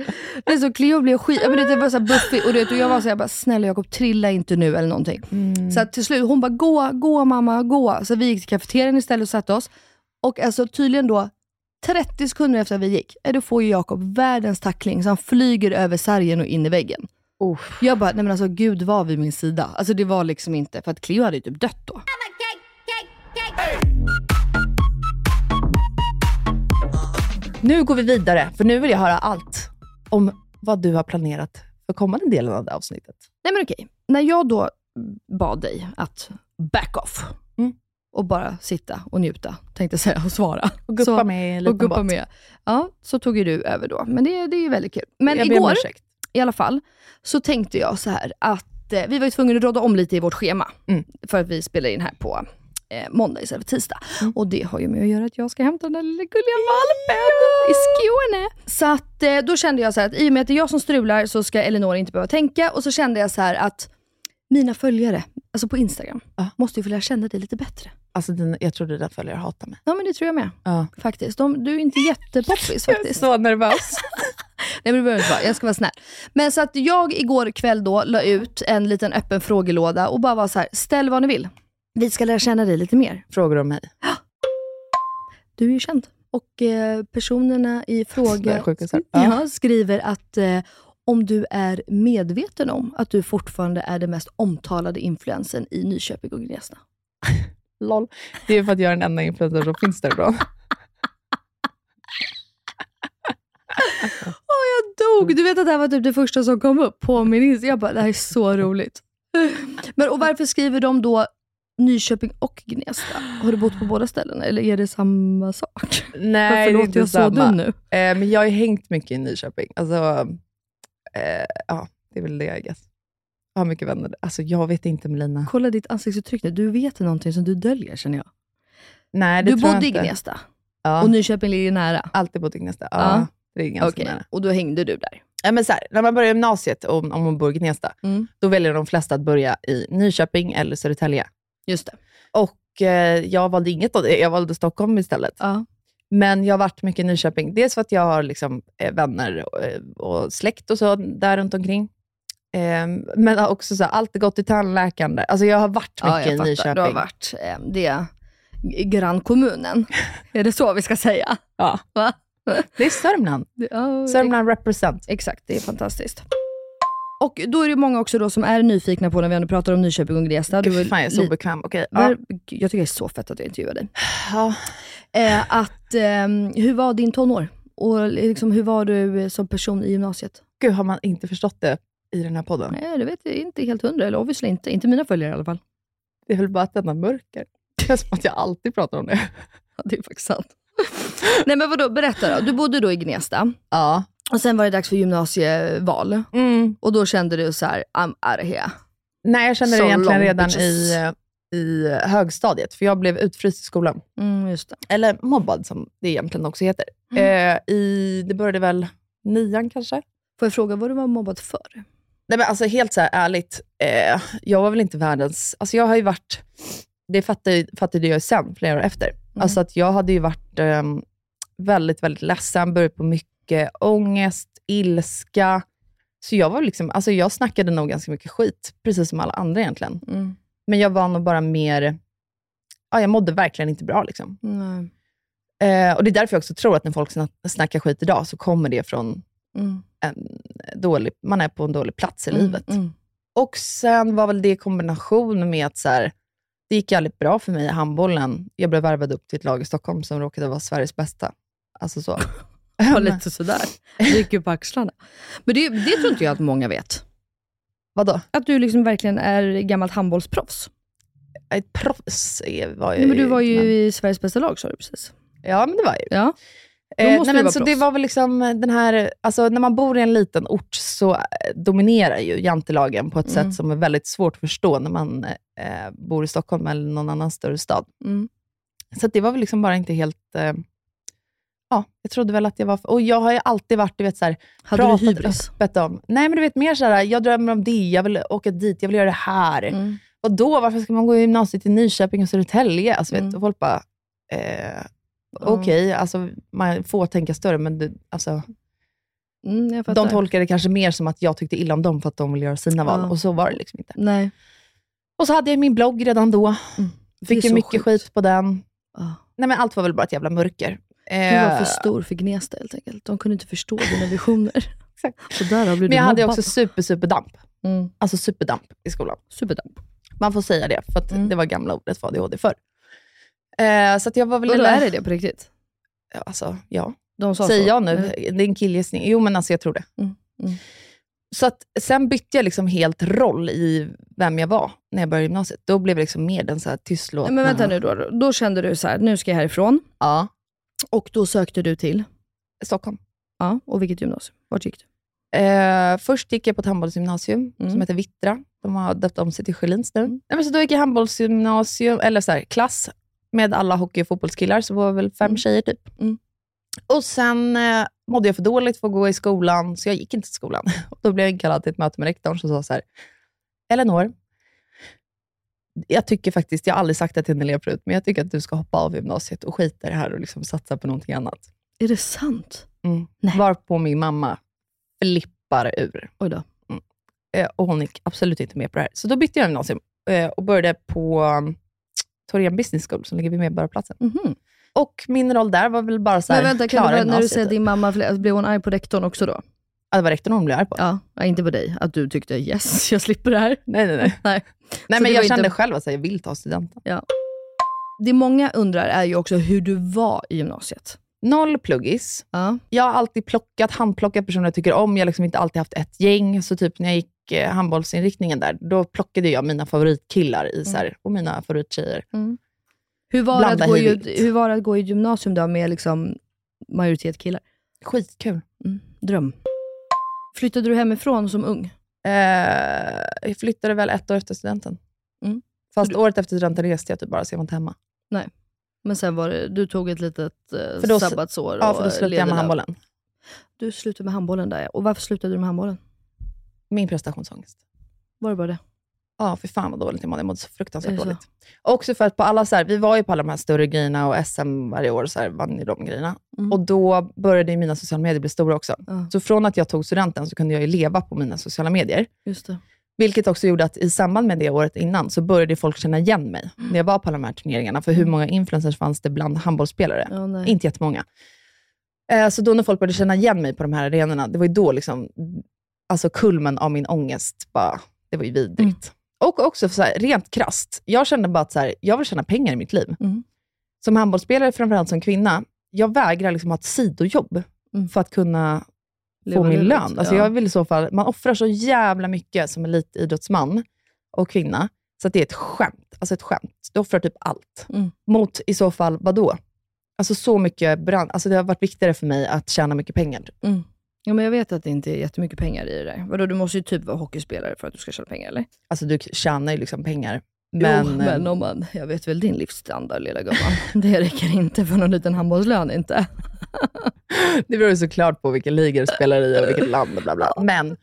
Men så Cleo blev skit, men det var så här buffig och, du vet, och jag var såhär, bara, snälla Jakob trilla inte nu eller någonting. Så att till slut, hon bara gå, gå mamma, gå. Så vi gick till kafeterian istället och satte oss. Och alltså tydligen då, 30 sekunder efter att vi gick, då får ju Jakob världens tackling så han flyger över sargen och in i väggen. Uff. Jag bara, nej men alltså gud var vid min sida. Alltså det var liksom inte, för att Cleo hade ju typ dött då. Nu går vi vidare, för nu vill jag höra allt om vad du har planerat för kommande delen av det avsnittet. Nej men okej, när jag då bad dig att back off Mm. och bara sitta och njuta, tänkte säga, och svara. Och guppa så, med en och guppa båt. med. Ja, så tog ju du över då. Men det, det är ju väldigt kul. Men jag igår, i alla fall, så tänkte jag så här att eh, vi var ju tvungna att råda om lite i vårt schema. Mm. För att vi spelar in här på eh, måndag istället för tisdag. Mm. Och det har ju med att göra att jag ska hämta den där lilla gulliga valpen i Skåne. Så att, eh, då kände jag så här att i och med att det är jag som strular så ska Elinor inte behöva tänka. Och så kände jag så att mina följare, alltså på Instagram, Ja. måste ju få lära känna dig lite bättre. Alltså, din, jag tror dina följare hatar mig. Ja men det tror jag med. Ja. Faktiskt. De, du är inte jättepoppis faktiskt. så nervös. Nej men det behöver inte vara, jag ska vara snäll. Men så att jag igår kväll då la ut en liten öppen frågelåda och bara var så här: ställ vad ni vill. Vi ska lära känna dig lite mer. Frågor om mig. Du är ju känd. Och eh, personerna i fråga ja. skriver att eh, om du är medveten om att du fortfarande är den mest omtalade influensen i Nyköping och Gnesta. Lol. Det är för att jag är den enda influencer som finns där då. Åh, jag dog! Du vet att det här var typ det första som kom upp på min Insta. Jag bara, det här är så roligt. Men och varför skriver de då Nyköping och Gnesta? Har du bott på båda ställena eller är det samma sak? Nej, Varför det är inte jag så samma. dum nu? Eh, men jag har hängt mycket i Nyköping. Alltså, eh, ja, det är väl det I guess. Jag har mycket vänner. Alltså, jag vet inte Melina. Kolla ditt ansiktsuttryck nu. Du vet någonting som du döljer känner jag. Nej, det Du tror jag bodde i inte. Gnesta Ja, och Nyköping ligger nära. alltid bott i Gnesta. Ja, Ja. Det är ganska Okej, nära. och då hängde du där. Ja, men så här, när man börjar gymnasiet, om, om man bor i Gnesta, Mm. då väljer de flesta att börja i Nyköping eller Södertälje. Just det. Och eh, jag valde inget av det. Jag valde Stockholm istället. Ja. Men jag har varit mycket i Nyköping. Dels för att jag har liksom, eh, vänner och, eh, och släkt och så där runt omkring. Eh, men också så här, alltid gått till tandläkaren där. Alltså jag har varit Ja, mycket jag i fattar. Nyköping. Du har varit eh, det grannkommunen. är det så vi ska säga? Ja. Va? Det är Sörmland. Ja, Sörmland represent. Exakt, det är fantastiskt. Och då är det många också då som är nyfikna på när vi ändå pratar om Nyköping och Gnesta. Gud, fan, jag är så li- bekväm. Okej. Ja. Där, jag tycker det är så fett att jag intervjuar dig. Ja. Eh, att, ehm, hur var din tonår? Och liksom, hur var du som person i gymnasiet? Gud, har man inte förstått det i den här podden? Nej, det vet jag inte helt hundra, eller obviously inte. Inte mina följare i alla fall. Det är väl bara ett enda mörker. Det känns som att jag alltid pratar om det. Ja, det är faktiskt sant. Nej men vadå, berätta då. Du bodde då i Gnesta Ja. Och sen var det dags för gymnasieval. Mm. Och då kände du så här, I'm out of here. Nej, jag kände So det egentligen redan bitches. i, i högstadiet, för jag blev utfryst i skolan. Mm. Eller mobbad, som det egentligen också heter. Mm. Eh, i, det började väl nian kanske? Får jag fråga vad du var mobbad för? Nej, men alltså helt så här ärligt, eh, jag var väl inte världens... Alltså jag har ju varit... Det fattade, fattade jag sen, flera år efter. Mm. Alltså att jag hade ju varit eh, väldigt, väldigt ledsen, börjat på mycket ångest, ilska. Så jag var liksom, alltså jag snackade nog ganska mycket skit, precis som alla andra egentligen. Mm. Men jag var nog bara mer... Ja, jag mådde verkligen inte bra. Liksom. Nej. Eh, och Det är därför jag också tror att när folk snack, snackar skit idag, så kommer det från Mm. en dålig, man är på en dålig plats i Mm, livet. Mm. Och sen var väl det i kombination med att så här, det gick jävligt bra för mig i handbollen. Jag blev värvad upp till ett lag i Stockholm som råkade vara Sveriges bästa. Alltså så. Ja, lite sådär. Det gick ju på axlarna. Men det, det tror inte jag att många vet. Vadå? Att du liksom verkligen är gammalt handbollsproffs. Ett proffs är- var jag men du var ju men- i Sveriges bästa lag sa du precis. Ja, men det var jag ju. Ja. Eh, nej, men så det proffs. var väl liksom den här, alltså när man bor i en liten ort så eh, dominerar ju jantelagen på ett Mm. sätt som är väldigt svårt att förstå när man eh, bor i Stockholm eller någon annan större stad. Mm. Så det var väl liksom bara inte helt... Eh, ja, jag trodde väl att jag var... Och jag har ju alltid varit, du vet, så här, Hade du pratat hybris? öppet om... Nej, men du vet, mer så här, jag drömmer om det, jag vill åka dit, jag vill göra det här. Mm. Och då, varför ska man gå i gymnasiet i Nyköping och Södertälje? Alltså, vet, Mm. och folk bara, eh, okej, alltså, man får tänka större, men det, alltså, Mm, de tolkar det kanske mer som att jag tyckte illa om dem för att de vill göra sina val. Ja. Och så var det liksom inte. Nej. Och så hade jag min blogg redan då. Mm. Fick ju mycket sjukt. skit på den. Ja. Nej, men allt var väl bara ett jävla mörker. Du var Eh, för stor för Gnesta helt enkelt. De kunde inte förstå dina visioner. Så därav blev Men jag hade mobbad. också super, super damp. Mm. Alltså superdamp i skolan. Superdamp. Man får säga det, för att Mm. det var gamla ordet för ADHD förr. Eh, så att jag var väl... Vadå, är det det på riktigt? Alltså, ja. De sa Säger så? jag nu? Eller? Det är en killgissning. Jo, men alltså jag tror det. Mm, mm. Så att, sen bytte jag liksom helt roll i vem jag var när jag började gymnasiet. Då blev jag liksom mer den så här tystlåtna... Men vänta nu då. Då kände du så här, nu ska jag härifrån. Ja, Och då sökte du till? Stockholm. Ja, och vilket gymnasium? Vart gick du? Eh, först gick jag på ett handbollsgymnasium Mm. som heter Vittra. De har döpt om sig till Schelins nu. Nej, men så då gick jag handbollsgymnasium, eller så här, klass, med alla hockey och fotbollskillar, så var det väl fem Mm. tjejer typ. Mm. Och sen eh, mådde jag för dåligt för att gå i skolan, så jag gick inte till skolan. Och då blev jag inkallad till ett möte med rektorn som sa så här, Eleanor, jag tycker faktiskt, jag har aldrig sagt det till en elev förut, men jag tycker att du ska hoppa av gymnasiet och skita i det här och liksom satsa på någonting annat. Är det sant? Mm. Nej. Varpå min mamma flippar ur. Oj då. Eh, och hon gick absolut inte med på det här. Så då bytte jag gymnasium eh, och började på um, Torén Business School, som ligger vid Medborgarplatsen. Mhm. Och min roll där var väl bara så här, Men vänta, kan klara du, när du säger typ. din mamma, blev hon arg på rektorn också då? Ja, det var rektorn hon blev arg på. Ja, ja, inte på dig. Att du tyckte yes, jag slipper det här. Nej, nej, nej. Nej. nej men jag var inte- kände själv att jag vill ta studenten. Det många undrar är ju också hur du var i gymnasiet. Noll pluggis. Ja. Jag har alltid plockat, handplockat personer jag tycker om. Jag har liksom inte alltid haft ett gäng. Så typ när jag gick eh, handbollsinriktningen där, då plockade jag mina favoritkillar i, så här, och mina favorittjejer. Hur, var Blanda att gå i, hur var det att gå i gymnasium då med liksom majoritet killar? Skitkul. Mm. Dröm. Flyttade du hemifrån som ung? Eh, jag flyttade väl ett år efter studenten. Mm. Fast Du- året efter studenten reste jag typ bara, så jag var inte hemma. Men sen var det, du tog ett litet eh, För då- sabbatsår Ja, för då slutade jag med handbollen. Du slutade med handbollen där ja. Och varför slutade du med handbollen? Min prestationsångest. Var det bara det? Ja, för fan vad dåligt jag mådde. Jag mådde så fruktansvärt så? dåligt. Också för att på alla så här, vi var ju på alla de här större grejerna och SM varje år, så här, vann ju de grejerna. Mm. Och då började mina sociala medier bli stora också. Ja. Så från att jag tog studenten så kunde jag ju leva på mina sociala medier. Just det. Vilket också gjorde att i samband med det året innan så började folk känna igen mig när jag var på alla de här turneringarna. För hur många influencers fanns det bland handbollsspelare? Ja, nej. Inte jättemånga. Eh, Så då när folk började känna igen mig på de här arenorna, det var ju då liksom, alltså kulmen av min ångest. Bara, det var ju vidrigt. Och också så här, rent krasst. Jag kände bara att så här, jag vill tjäna pengar i mitt liv. Mm. Som handbollsspelare, framförallt som kvinna, jag vägrar liksom ha ett sidojobb Mm. för att kunna Leva få min lön. Alltså ja. jag vill i så fall, man offrar så jävla mycket som elitidrottsman och kvinna, så det är ett skämt. Alltså ett skämt. Du offrar typ allt. Mm. Mot i så fall, vad då? Alltså så mycket brand. Alltså det har varit viktigare för mig att tjäna mycket pengar. Mm. Ja, men jag vet att det inte är jättemycket pengar i det där. Vadå, du måste ju typ vara hockeyspelare för att du ska tjäna pengar, eller? Alltså du tjänar ju liksom pengar. Men, jo, men eh, om man, jag vet väl din livsstandard lilla gumman. det räcker inte för någon liten handbollslön inte. det beror ju såklart på vilken liga du spelar i och vilket land och bla bla. Men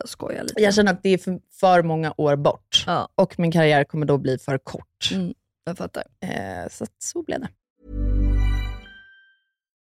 Jag skojar lite. jag känner att det är för, för många år bort. Ja. Och min karriär kommer då bli för kort. Mm, jag fattar. Eh, så så blev det.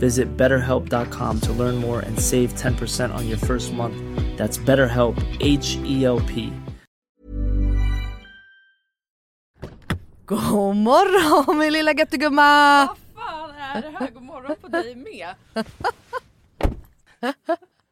Visit betterhelp.com to learn more and save 10% on your first month. That's BetterHelp, H E L P. God morgon min lilla göttegumma! Vad fan är det här? God morgon på dig med.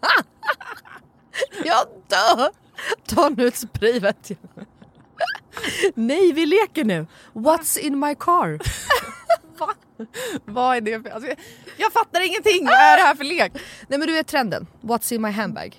Jag dör! Ta nu ett spray vet jag. Nej vi leker nu. What's in my car? Va? Vad är det för... Alltså, jag, fattar ingenting! Vad är det här för lek? Nej men du vet trenden. What's in my handbag?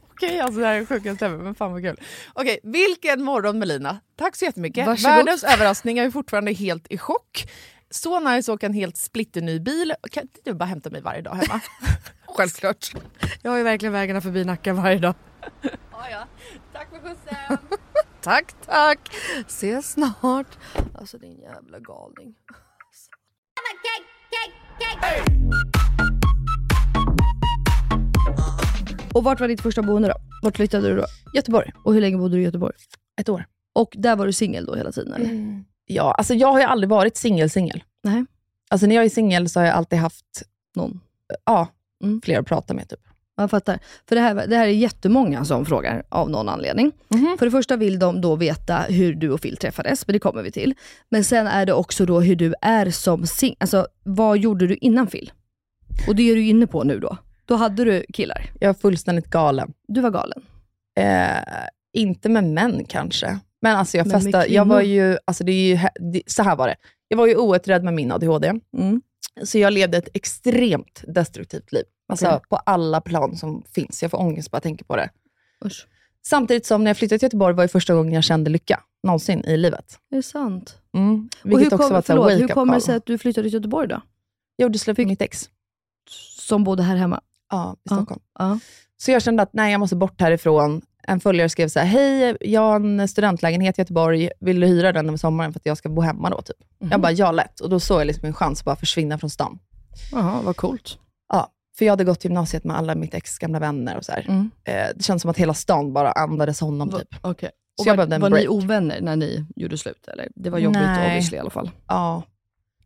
Okej, alltså det här är sjukaste ever, men fan vad kul. Okej, vilken morgon Melina. Tack så jättemycket. Varsågod. Världens överraskning, jag är fortfarande helt i chock. Så nice att åka en helt splitterny bil. Kan inte du bara hämta mig varje dag hemma? Självklart. Jag har ju verkligen vägarna förbi Nacka varje dag. ja, ja. Tack för skjutsen. Tack tack. Ses snart. Alltså din jävla galning. Och vart var ditt första boende då? Vart flyttade du då? Göteborg. Och hur länge bodde du i Göteborg? Ett år. Och där var du singel då hela tiden eller? Ja, alltså jag har ju aldrig varit singel-singel. Nej. Alltså när jag är singel så har jag alltid haft Någon? ja, Mm. fler att prata med. Typ. Jag fattar. För det här, det här är jättemånga som frågar av någon anledning. Mhm. För det första vill de då veta hur du och Phil träffades, men det kommer vi till. Men sen är det också då hur du är som singel. Alltså vad gjorde du innan Phil? Och det är du inne på nu då. Då hade du killar. Jag var fullständigt galen. Du var galen. Eh, inte med män kanske. Men alltså jag Men festade, jag var ju, alltså det är ju, det, så här var det. Jag var ju orätträdd med min ADHD. Mm. Så jag levde ett extremt destruktivt liv. Alltså Okej. på alla plan som finns. Jag får ångest bara jag tänker på det. Usch. Samtidigt som när jag flyttade till Göteborg var det första gången jag kände lycka någonsin i livet. Är det sant? Mm. Och hur, också kom, var ett så här förlåt, hur kommer det sig att du flyttade till Göteborg då? Jag gjorde slut med mitt ex. Som bodde här hemma? Ja, i. Stockholm. Ja. Så jag kände att nej, jag måste bort härifrån. En följare skrev så här, hej, jag har en studentlägenhet i Göteborg. Vill du hyra den över sommaren för att jag ska bo hemma då? Typ. Jag bara, ja lätt. Och då såg jag liksom en chans att bara försvinna från stan. Jaha, vad coolt. Ja, för jag hade gått gymnasiet med alla mitt ex gamla vänner och så. Mm. Eh, det känns som att hela stan bara andades honom Va- typ. Så Och jag var, en var ni ovänner när ni gjorde slut? Eller? Det var jobbigt Nej. obviously i alla fall. Ja.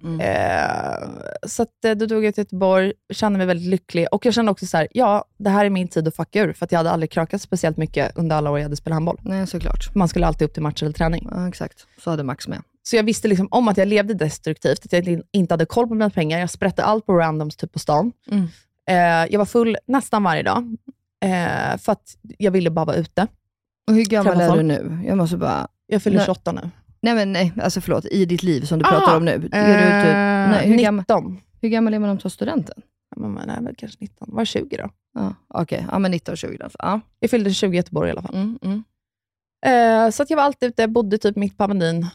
Mm. Eh, så att, eh, då drog jag till Göteborg, kände mig väldigt lycklig. Och jag kände också så här, ja, det här är min tid att fucka ur. För jag hade aldrig krökat speciellt mycket under alla år jag hade spelat handboll. Nej, såklart. Man skulle alltid upp till match eller träning. Ja, exakt. Så hade Max med. Så jag visste liksom om att jag levde destruktivt, att jag inte- hade koll på mina pengar. Jag sprätte allt på randoms typ på stan. Mm. Eh, jag var full nästan varje dag, eh, för att jag ville bara vara ute. Och hur gammal är folk. du nu? Jag måste bara... Jag fyller Nej. 28 nu. Nej men nej, alltså förlåt. I ditt liv som du Ah, pratar om nu. Är du typ, Eh, nej, hur, gammal, 19. hur gammal är man om man tar studenten? Ja, men man är väl kanske 19. Var 20 då? Ja, Okej, ja men 19, 20 alltså. Ja. Jag fyllde 20 i Göteborg i alla fall. Mm, mm. Eh, så att jag var alltid ute, bodde typ mitt på Avenyn.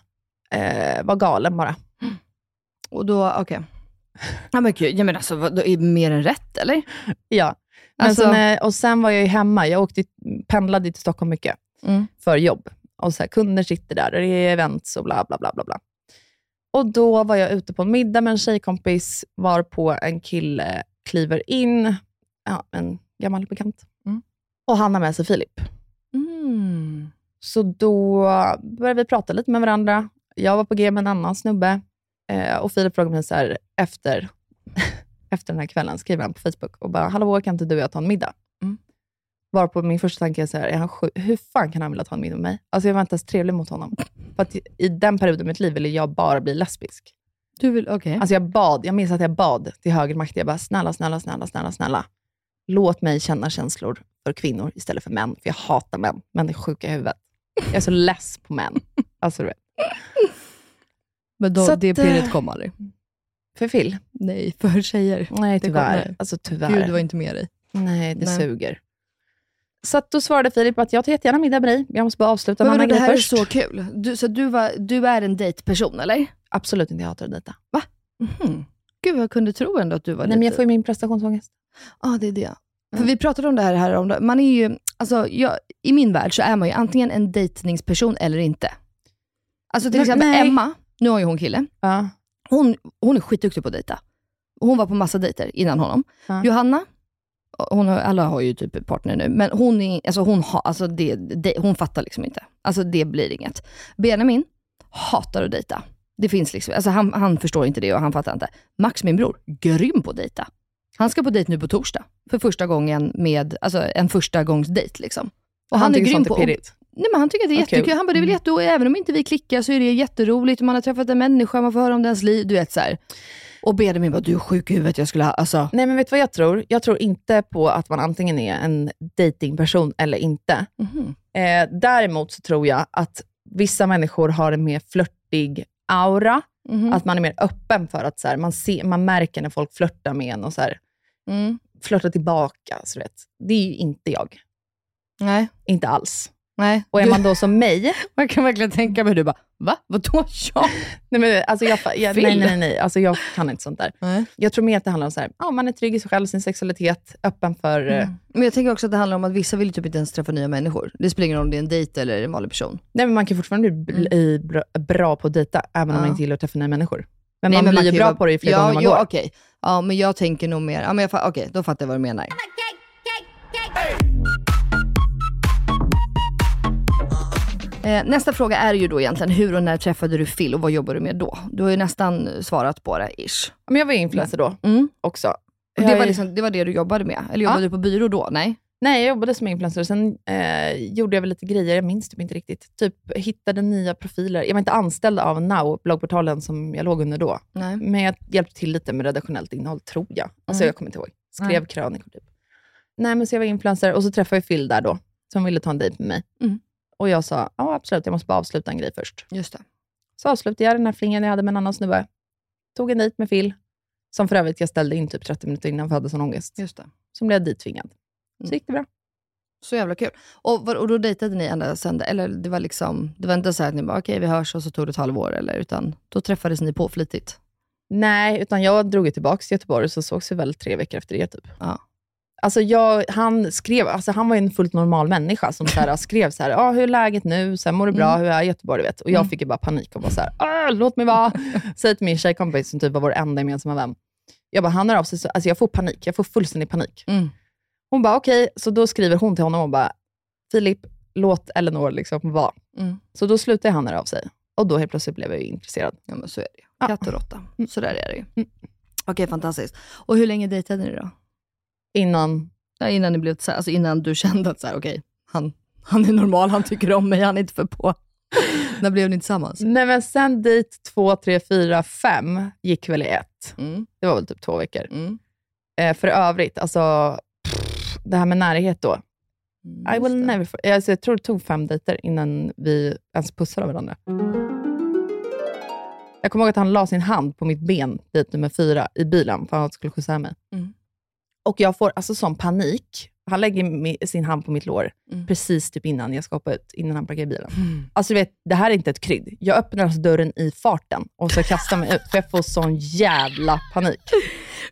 Eh, var galen bara. Och då, okej. Ja men gud, jag menar alltså, vad, då är det mer än rätt eller? Ja. Men Alltså- sen, eh, och sen var jag ju hemma. Jag åkte, pendlade till Stockholm mycket Mm. för jobb. Och så här, kunder sitter där, och det är events och bla bla bla. bla, bla. Och då var jag ute på en middag med en tjejkompis, var på en kille kliver in, ja, en gammal bekant. Mm. Och han har med sig Filip. Mm. Så då började vi prata lite med varandra. Jag var på G med en annan snubbe. Eh, och Filip frågade mig så här, efter, efter den här kvällen, skriver han på Facebook och bara, hallå, kan inte du och jag ta en middag? Mm. Varpå min första tanke är, så här, är han sjuk? hur fan kan han vilja ta en middag med mig? Alltså jag var inte ens trevlig mot honom. För att i- den perioden i mitt liv ville jag bara bli lesbisk. Du vill, okej. Alltså jag bad, jag minns att jag bad till högre makt. Jag bara, snälla, snälla, snälla, snälla, snälla. Låt mig känna känslor för kvinnor istället för män. För jag hatar män. Män är sjuka i huvudet. Jag är så less på män. Alltså du vet. men då, så det pirret eh, kom aldrig? För Phil? Nej, för tjejer. Nej, tyvärr. alltså tyvärr. Gud, var inte med dig. Nej, det Nej. suger. Så att då svarade Filip att jag tar jättegärna middag med dig. Jag måste bara avsluta med en det annan här grej är först. så kul. Du, så du, var, du är en dejtperson eller? Absolut inte, jag hatar att dejta. Mhm. Gud, jag kunde tro ändå att du var Nej, men jag lite... får ju min prestationsångest. Ja, ah, det är det. För vi pratade om det här, här om man är ju, alltså jag, i min värld så är man ju antingen en dejtningsperson eller inte. Alltså till exempel nej. Emma, nu har ju hon kille, Ja. hon, hon är skitduktig på att dejta. Hon var på massa dejter innan honom. Ja. Johanna, hon har, alla har ju typ partner nu, men hon, är, alltså hon, har, alltså det, det, hon fattar liksom inte. Alltså det blir inget. Benjamin hatar att dejta. Det finns liksom, alltså han, han förstår inte det och han fattar inte. Max, min bror, grym på att dejta. Han ska på dejt nu på torsdag, för första gången med, alltså en första gångs dejt liksom. Och Han är tycker grym är på pirrigt. Nej men han tycker att det är kul. jättekul. Han bara, det är väl jätte, och även om inte vi klickar så är det jätteroligt. Man har träffat en människa, man får höra om dens liv. Du vet så här. Och Benjamin bara, du är sjuk i huvudet. Jag skulle ha, alltså. Nej, men vet du vad jag tror? Jag tror inte på att man antingen är en datingperson eller inte. Mhm. Eh, däremot så tror jag att vissa människor har en mer flörtig aura. Mhm. Att man är mer öppen för att så här, man, ser, man märker när folk flörtar med en och så här, Mm. flörtar tillbaka. Så vet. Det är ju inte jag. Nej. Inte alls. Nej. Och är man då som mig, Man kan verkligen tänka mig, du bara, va? Vadå jag? nej, men, alltså jag, jag, nej, nej, nej, alltså jag kan inte sånt där. Nej. Jag tror mer att det handlar om så här, ja, man är trygg i sig själv, sin sexualitet, öppen för... eh, Men jag tänker också att det handlar om att vissa vill ju typ inte ens träffa nya människor. Det spelar ingen roll om det är en dejt eller en vanlig person. Nej, men man kan fortfarande bli bli bra, bra på att dejta, även om Ja. man inte gillar att träffa nya människor. Men Nej, man blir kan ju bra vara- på det i flera ja, gånger man ja, går. Okej, ja, men jag tänker nog mer, ja, men jag, fa- okej, då fattar jag vad du menar. Eh, nästa fråga är ju då egentligen, hur och när träffade du Phil och vad jobbar du med då? Du har ju nästan svarat på det, ish. Men jag var influencer då Mm. också. Det, var liksom, det var det du jobbade med? Eller jobbade Ja. du på byrå då? Nej? Nej, jag jobbade som influencer. Sen eh, gjorde jag väl lite grejer, jag minns typ inte riktigt. Typ hittade nya profiler. Jag var inte anställd av Now, bloggportalen som jag låg under då. Nej. Men jag hjälpte till lite med redaktionellt innehåll, tror jag. Alltså Mm. jag kommer inte ihåg. Skrev krönikor typ. Nej, men så jag var influencer och så träffade jag Phil där då, som ville ta en dejt med mig. Mm. Och jag sa, ja absolut, jag måste bara avsluta en grej först. Just det. Så avslutade jag den här flingan jag hade med en annan snubbe. Tog en dejt med Phil, som för övrigt jag ställde in typ 30 minuter innan för jag hade sån ångest. Just det. Som blev dittvingad. Så Mm. gick det bra. Så jävla kul. Och, och då dejtade ni ända sen, eller det var liksom, det var inte så att ni bara, okej vi hörs och så tog det ett halvår, eller, utan då träffades ni på flitigt? Nej, utan jag drog tillbaka till Göteborg så sågs vi väl tre veckor efter det. Typ. Ja. Alltså jag, han, skrev, alltså han var ju en fullt normal människa som så här, skrev så här, ah, hur är läget nu? Så här, Mår du bra? Mm. Hur är Göteborg? Du vet. Och jag Mm. fick ju bara panik och bara så här, ah, låt mig vara. Säg till min tjejkompis som typ var vår enda gemensamma vän. Jag bara, han hör av sig, så, alltså jag får panik. Jag får fullständig panik. Mm. Hon bara, okej. Så då skriver hon till honom och bara, Filip, låt Elinor liksom vara. Mm. Så då slutade han höra av sig. Och då helt plötsligt blev jag ju intresserad. Ja men så är det. Katt och råtta. Så där är det ju. Mm. Okej, fantastiskt. Och hur länge dejtade ni då? Innan Ja, innan, ni blev, alltså innan du kände att så här, okej, han, han är normal, han tycker om mig, han är inte för på. När blev ni tillsammans? Nej, men sen dejt två, tre, fyra, fem gick väl i ett. Mm. Det var väl typ två veckor. Mm. Eh, för övrigt, alltså, pff, det här med närhet då. I Just will det. never, for- alltså, jag tror det tog fem dejter innan vi ens pussade varandra. Jag kommer ihåg att han la sin hand på mitt ben, dejt nummer fyra, i bilen, för att han skulle skjutsa mig. Mm. Och jag får alltså sån panik. Han lägger sin hand på mitt lår Mm. precis typ innan jag ska hoppa ut, innan han parkerar bilen. Mm. Alltså du vet, det här är inte ett krydd. Jag öppnar alltså dörren i farten och så kastar mig ut, för jag får sån jävla panik.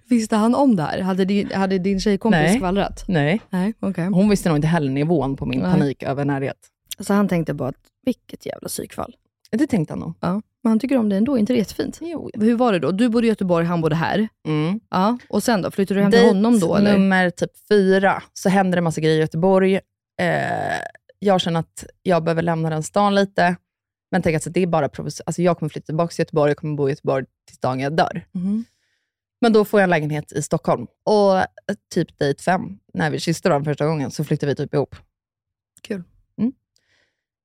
Visste han om det här? Hade din, hade din tjejkompis Nej. skvallrat? Nej. Nej, okej. Hon visste nog inte heller nivån på min Nej. panik över närhet. Så han tänkte bara, att vilket jävla psykfall. Det tänkte han nog. Ja. Men han tycker om det ändå, inte det jättefint? Jo. Hur var det då? Du bodde i Göteborg, han bodde här. Mm. Ja. Och sen då? Flyttade du hem till honom då? Eller? nummer typ fyra, så händer det massa grejer i Göteborg. Eh, jag känner att jag behöver lämna den stan lite. Men tänk att det är bara provis- alltså Jag kommer flytta tillbaka till Göteborg, jag kommer bo i Göteborg tills dagen jag dör. Mhm. Men då får jag en lägenhet i Stockholm. Och eh, typ dejt fem, när vi kysste varandra första gången, så flyttade vi typ ihop. Kul.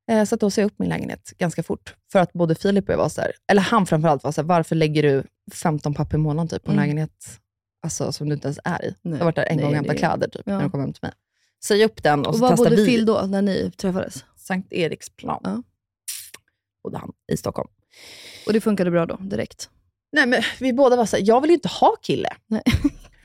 Mm. Eh, så att då sa jag upp min lägenhet ganska fort. För att både Filip och jag var så här, eller han framförallt var så här, varför lägger du 15 papp i månaden typ, på en Mm. lägenhet alltså, som du inte ens är i? Nej, jag har varit där en nej, gång och hämtat kläder typ, ja. när de kom hem till mig. Säg upp den och, Och så var testar bodde vi. Phil då, när ni träffades? Sankt Eriksplan. Ja. Bodde han i Stockholm. Och det funkade bra då, direkt? Nej, men vi båda var så här, jag vill ju inte ha kille. Nej.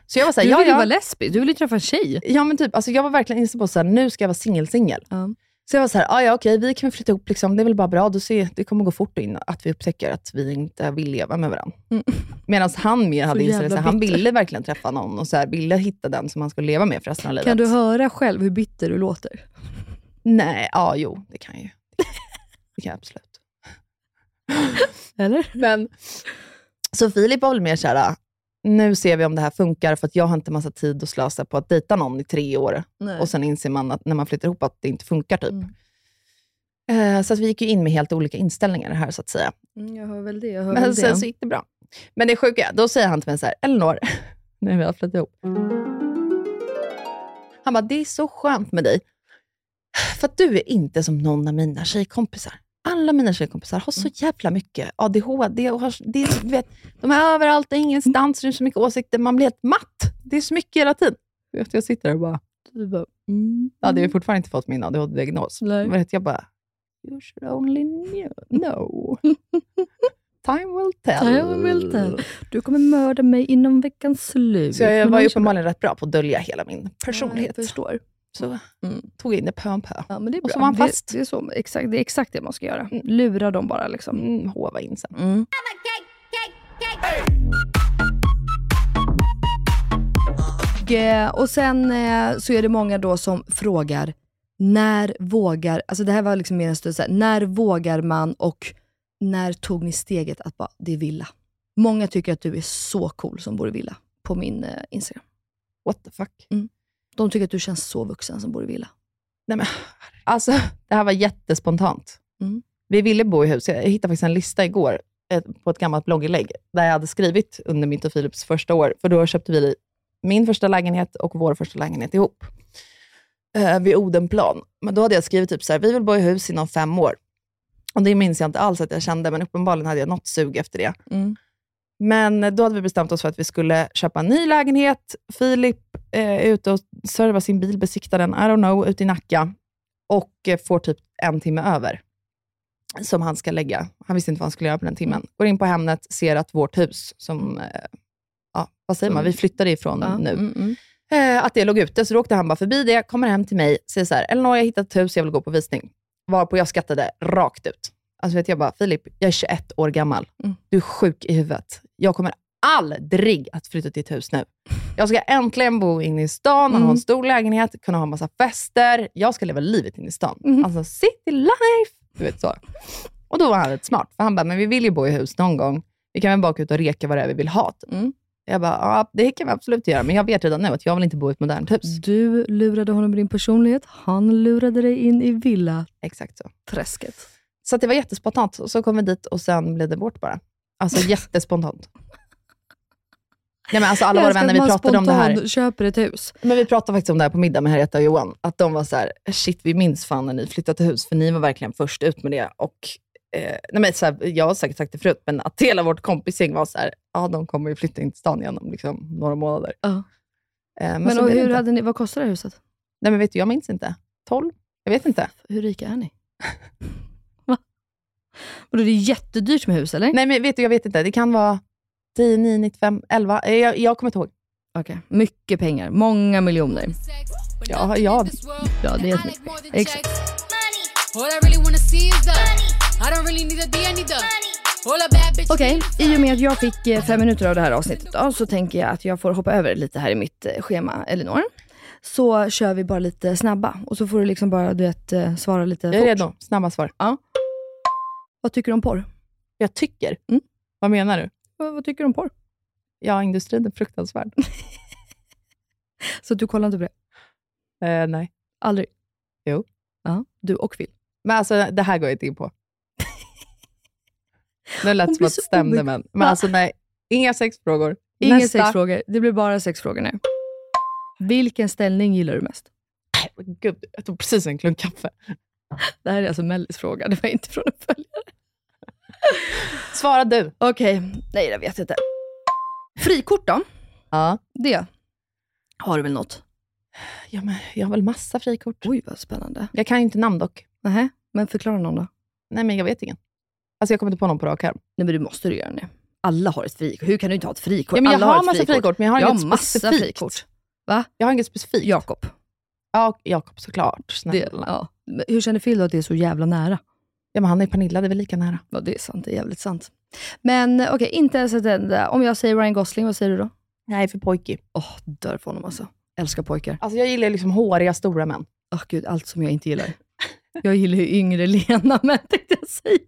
Så jag var så här, Du ja, vill ju ja. vara lesbisk, du vill ju träffa en tjej. Ja, men typ, alltså jag var verkligen inställd på att nu ska jag vara singel-singel. Ja. Så jag var så här, ah, ja okej, vi kan flytta ihop, liksom. det är väl bara bra. Då ser, det kommer gå fort in att vi upptäcker att vi inte vill leva med varandra. Mm. Medan han mer hade inställt sig, han ville verkligen träffa någon och så här, ville hitta den som han skulle leva med för resten av livet. Kan du höra själv hur bitter du låter? Nej, ja jo, det kan jag ju. Det kan jag absolut. Eller? Men, så Filip var väl mer såhär, nu ser vi om det här funkar, för att jag har inte massa tid att slösa på att dejta någon i tre år. Nej. Och sen inser man att när man flyttar ihop att det inte funkar typ. Mm. Eh, Så att vi gick ju in med helt olika inställningar här så att säga. Mm, jag hör väl det. Hör Men väl sen det. så gick det bra. Men det sjuka, då säger han till mig så här, Elinor, vi har flyttat ihop. Han bara, det är så skönt med dig. För att du är inte som någon av mina tjejkompisar. Alla mina tjejkompisar har så jävla mycket ADHD och har, det vet, de är överallt och ingenstans. Det är så mycket åsikter. Man blir helt matt. Det är så mycket hela tiden. Jag sitter där och bara, bara, mm. ja, det har fortfarande inte fått min ADHD-diagnos. Jag bara, you should only know. Time will tell. Time will tell. Du kommer mörda mig inom veckans slut. Så jag var ju uppenbarligen rätt bra på att dölja hela min personlighet. Jag förstår. Så Mm. tog jag in det pö om pö. Ja, men det är Och bra. så var han det, fast. Det, är så, exakt, det är exakt det man ska göra. Lura dem bara. Liksom. Mm, hova in sen. Mm. Och, eh, och sen eh, så är det många då som frågar, när vågar, alltså det här var liksom mer en stund här, när vågar man och när tog ni steget att bara, det är villa? Många tycker att du är så cool som bor i villa på min eh, Instagram. What the fuck? De tycker att du känns så vuxen som bor i villa. Nej, men, alltså, det här var jättespontant. Mm. Vi ville bo i hus. Jag hittade faktiskt en lista igår på ett gammalt blogginlägg där jag hade skrivit under mitt och Philips första år. För då köpte vi min första lägenhet och vår första lägenhet ihop eh, vid Odenplan. Men då hade jag skrivit typ så här, vi vill bo i hus inom fem år. Och Det minns jag inte alls att jag kände, men uppenbarligen hade jag något sug efter det. Mm. Men då hade vi bestämt oss för att vi skulle köpa en ny lägenhet. Filip är ute och servar sin bil, besiktar den, I don't know, ute i Nacka. Och eh, får typ en timme över som han ska lägga. Han visste inte vad han skulle göra på den timmen. Går in på Hemnet, ser att vårt hus, som, eh, ja, vad säger man, vi flyttade ifrån Ja, nu, mm, mm. eh, att det låg ute. Så då åkte han bara förbi det, kommer hem till mig, säger så här, Elinor, jag har hittat ett hus, jag vill gå på visning. Varpå jag skattade rakt ut. Alltså vet jag bara, Filip, jag är 21 år gammal. Mm. Du är sjuk i huvudet. Jag kommer aldrig att flytta till ett hus nu. Jag ska äntligen bo inne i stan, och ha Mm. en stor lägenhet, kunna ha massa fester. Jag ska leva livet inne i stan. Mm. Alltså city life! Du vet så. Och då var han rätt smart, för han bara, men vi vill ju bo i hus någon gång. Vi kan väl bara åka ut och reka vad det är vi vill ha. typ. Mm. Jag bara, ja det kan vi absolut göra, men jag vet redan nu att jag vill inte bo i ett modernt hus. Du lurade honom med din personlighet, han lurade dig in i villaträsket. Exakt så. Så att det var jättespontant. Och så kom vi dit och sen blev det vårt bara. Alltså jättespontant. Nej, men alltså alla våra vänner, vi pratade om det här. köper ett hus. Men vi pratade faktiskt om det här på middag med Henrietta och Johan. Att de var så här, shit vi minns fan när ni flyttade till hus, för ni var verkligen först ut med det. Och, eh, nej men så här, jag har säkert sagt det förut, men att hela vårt kompisgäng var så här, ja de kommer ju flytta in till stan igen om liksom, några månader. Ja. Eh, men Men och det hur inte. hade ni, vad kostade det huset? Nej men vet du, jag minns inte. 12? Jag vet inte. Hur rika är ni? Va? Och det är jättedyrt med hus, eller? Nej men vet du, jag vet inte. Det kan vara 10, 9, 95, 11. Eh, Jag, jag kommer inte ihåg. Okej, mycket pengar. Många miljoner. Ja, ja. Ja, det är jättemycket. Exakt. Wanna see is the I Okej, och med att jag fick eh, fem minuter av det här avsnittet då, så tänker jag att jag får hoppa över lite här i mitt eh, schema, Elinor. Så kör vi bara lite snabba och så får du liksom bara du vet, eh, svara lite Jag är fort. redo. Snabba svar. Ja. Vad tycker du om porr? Jag tycker? Mm. Vad menar du? Vad, vad tycker du om porr? Ja, industrin är fruktansvärd. Så du kollar inte på det? Eh, nej. Aldrig? Jo. Ja, du och Phil. Men alltså, det här går jag inte in på. Nu lät det som att det stämde, men, men alltså nej. Inga sexfrågor. Inga Nästa. sexfrågor. Det blir bara sexfrågor nu. Vilken ställning gillar du mest? Gud, jag tog precis en klunk kaffe. Det här är alltså Mellis fråga, det var inte från en följare. Svara du. Okej, nej jag vet inte. Frikort då? Ja. Det har du väl något? ja men jag har väl massa frikort. Oj vad spännande. Jag kan ju inte namn dock. Nähä, men förklara någon då. Nej, men jag vet ingen. Alltså jag kommer inte på någon på rak arm. Nej men du måste du göra nu. Alla har ett frikort. Hur kan du inte ha ett frikort? Ja, men jag Alla har ett massa frikort, men jag har jag inget har massa specifikt. frikort. Va? Jag har inget specifikt. Jakob. Ja, Jakob såklart. Det, Snälla. ja. Men Hur känner Phil då att det är så jävla nära? Ja, men han är Pernilla, det är väl lika nära. Ja, det är sant. Det är jävligt sant. Men eh, okej, inte ens ett enda. Om jag säger Ryan Gosling, vad säger du då? Nej, för pojkig. Åh, dör för honom alltså. Älskar pojkar. Alltså jag gillar liksom håriga, stora män. Åh gud, allt som jag inte gillar. Jag gillar ju yngre Lena, men tänkte jag säga.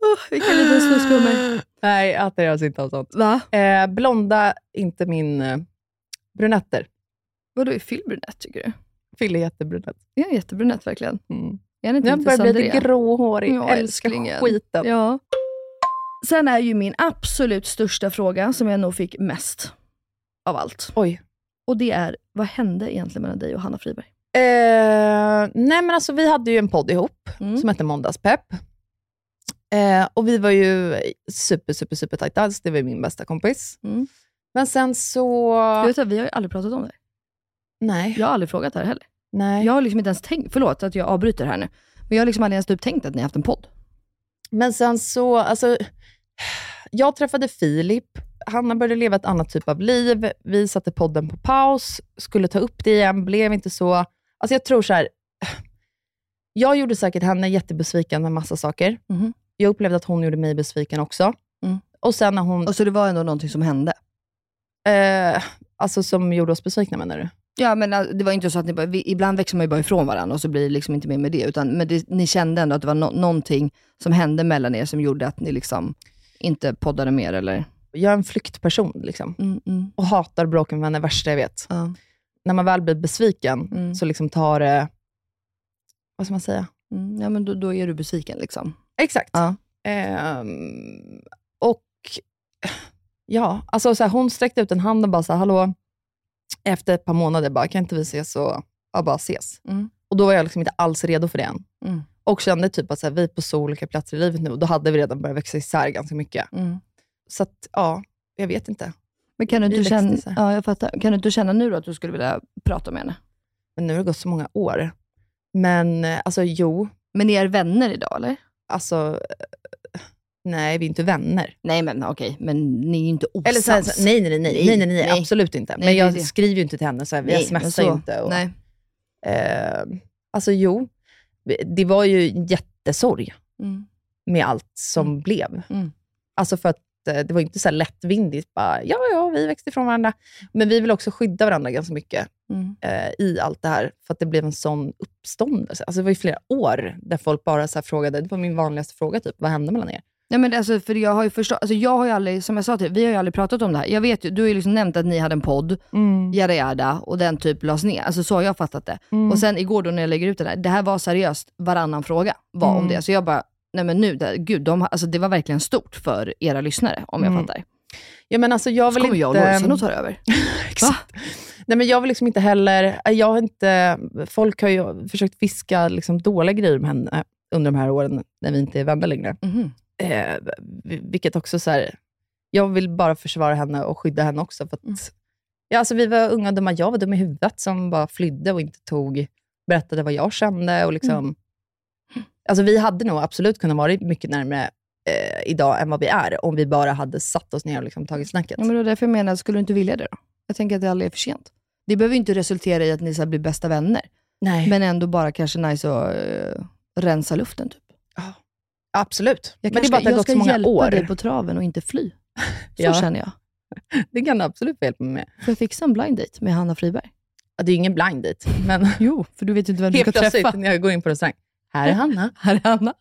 oh, vilken liten snusgummi. Nej, jag attraheras inte av sånt. Va? Eh, blonda, inte min... Eh, brunetter. Vadå, är Phil brunett tycker du? Phil är jättebrunett. Är han jättebrunett verkligen? Mm. Är han inte Jag börjar bli lite gråhårig. Ja, älskar skiten. Ja. Sen är ju min absolut största fråga, som jag nog fick mest av allt. Oj. Och det är, vad hände egentligen mellan dig och Hanna Friberg? Eh, nej men alltså vi hade ju en podd ihop Mm. som hette Måndagspepp. Eh, och vi var ju super, super, super tajta. Alltså, det var min bästa kompis. Mm. Men sen så... Du vet vi har ju aldrig pratat om det. Nej. Jag har aldrig frågat det här heller. nej. Jag har liksom inte ens tänkt, förlåt att jag avbryter här nu, men jag har liksom aldrig ens typ tänkt att ni har haft en podd. Men sen så, alltså, jag träffade Filip. Hanna började leva ett annat typ av liv. Vi satte podden på paus, skulle ta upp det igen, blev inte så. Alltså jag tror så här, jag gjorde säkert henne jättebesviken med massa saker. Mhm. Jag upplevde att hon gjorde mig besviken också. Mm. Och sen när hon, Och så det var ändå någonting som hände. eh, alltså som gjorde oss besvikna menar du? Ja, men äh, det var inte så att ni bara, vi, ibland växer man ju bara ifrån varandra och så blir det liksom inte mer med det. Utan, men det, ni kände ändå att det var no, någonting som hände mellan er som gjorde att ni liksom inte poddade mer eller? Jag är en flyktperson liksom. Mm, mm. och hatar broken vänner värsta jag vet. Ja. När man väl blir besviken Mm. så liksom tar det, vad ska man säga? Mm, ja, men då, då är du besviken liksom. Exakt. Ja. Ehm, och ja, alltså så här, hon sträckte ut en hand och bara så här, hallå, efter ett par månader bara, kan inte vi ses och ja, bara ses? Mm. Och då var jag liksom inte alls redo för det än. Mm. Och kände typ att så här, vi är på så olika platser i livet nu och då hade vi redan börjat växa isär ganska mycket. Mm. Så att, ja, jag vet inte. Men kan du, inte känna, ja, jag fattar. kan du inte känna nu då att du skulle vilja prata med henne? Men nu har det gått så många år. Men eh, alltså jo, Men ni är vänner idag eller? alltså, nej vi är inte vänner. Nej men okej, men ni är ju inte osams. Eller så här, så, nej, nej, nej, nej, nej, nej, nej, Nej. absolut inte. Nej, men jag det. skriver ju inte till henne, så här, vi Nej, smsar ju inte. Och, Nej. eh, alltså jo, det var ju jättesorg Mm. med allt som blev. Mm. Alltså för att eh, det var inte så lättvindigt, bara, ja, ja, vi växte ifrån varandra. Men vi vill också skydda varandra ganska mycket Mm. eh, i allt det här, för att det blev en sån uppståndelse. Alltså det var ju flera år där folk bara så frågade, det var min vanligaste fråga, typ, vad hände mellan er? Nej men alltså, för jag har ju förstått, alltså jag har ju aldrig, som jag sa till vi har ju aldrig pratat om det här. Jag vet ju, du har ju liksom nämnt att ni hade en podd, jada jada, och den typ lades ner. Alltså så har jag fattat det. Och sen igår då när jag lägger ut det där, det här var seriöst varannan fråga var om Mm. det. Så jag bara, nej men nu, det, gud, de, alltså det var verkligen stort för era lyssnare, om jag Mm. fattar. Ja, men alltså, jag Så vill kommer inte... jag och Lojsan och tar över. Exakt. Nej, men jag vill liksom inte heller... Jag har inte, folk har ju försökt fiska liksom dåliga grejer med henne under de här åren, när vi inte är vänner längre. Mhm. Eh, vilket också så här, Jag vill bara försvara henne och skydda henne också. För att, Mm. ja, alltså, vi var unga och dumma. Jag var dum i huvudet som bara flydde och inte tog, berättade vad jag kände. Och liksom, Mm. alltså, vi hade nog absolut kunnat vara mycket närmare eh, idag än vad vi är, om vi bara hade satt oss ner och liksom tagit snacket. Ja, men det var därför jag menar, skulle du inte vilja det då? Jag tänker att det aldrig är för sent. Det behöver inte resultera i att ni så blir bästa vänner, Nej. men ändå bara kanske nice att uh, rensa luften. Typ. Absolut. Jag men det är bara att det ska, har jag gått ska så många hjälpa år. dig på traven och inte fly. Så Ja. känner jag. Det kan du absolut få hjälp med. Får jag fixa en blind date med Hanna Friberg? Ja, det är ju ingen blind date, men Jo, för du vet ju inte vem du ska helt plötsligt träffa. när jag går in på restaurang. Här är Hanna. Här är Hanna.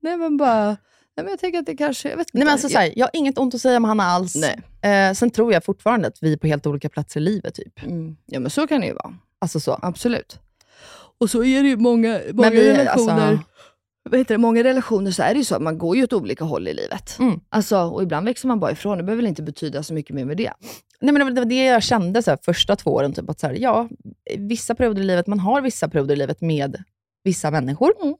Nej men bara, nej men jag tänker att det kanske, jag vet inte. Nej, men alltså, så här, jag har inget ont att säga om Hanna alls. Nej. Eh, sen tror jag fortfarande att vi är på helt olika platser i livet. Typ. Mm. Ja men så kan det ju vara. Alltså så. Absolut. Och så är det ju många, många vi- relationer. alltså- Vad heter det, många relationer så är det ju så att man går ju åt olika håll i livet. Mm. Alltså, och ibland växer man bara ifrån. Det behöver väl inte betyda så mycket mer med det. Nej, men det var- det jag kände så här, första två åren. Typ, att så här, ja, vissa perioder i livet, man har vissa perioder i livet med vissa människor. Mm.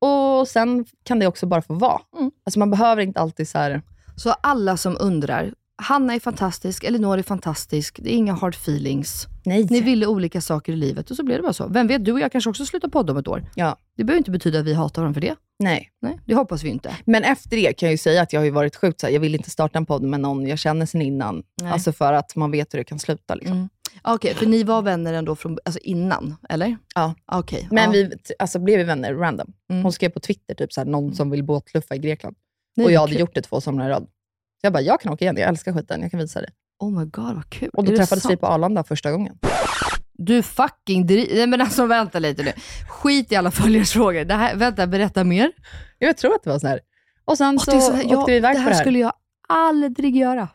Och sen kan det också bara få vara. Mm. Alltså, man behöver inte alltid så här... Så alla som undrar, Hanna är fantastisk, Elinor är fantastisk, det är inga hard feelings. Nej. Ni ville olika saker i livet och så blev det bara så. Vem vet, du och jag kanske också slutar podda om ett år. Ja. Det behöver inte betyda att vi hatar varandra för det. Nej. Nej, det hoppas vi inte. Men efter det kan jag ju säga att jag har ju varit sjukt så här, jag vill inte starta en podd med någon jag känner sen innan. Nej. Alltså för att man vet hur det kan sluta. Liksom. Mm. Okej, för ni var vänner ändå från, alltså innan, eller? Ja. Okej. Men ja. vi alltså, blev vi vänner random. Mm. Hon skrev på Twitter, typ så här, någon som vill båtluffa i Grekland. Nej, och jag hade kul. gjort det två somrar i rad. Jag bara, jag kan åka igen. Jag älskar skiten. Jag kan visa det. Oh my god, vad kul. Och då träffades vi på Arlanda första gången. Du fucking dri- Nej men alltså vänta lite nu. Skit i alla följarsfrågor. Det här, vänta, berätta mer. Jag tror att det var så här. Och sen Och så, så här, åkte jag- vi iväg det här det här. skulle jag aldrig göra.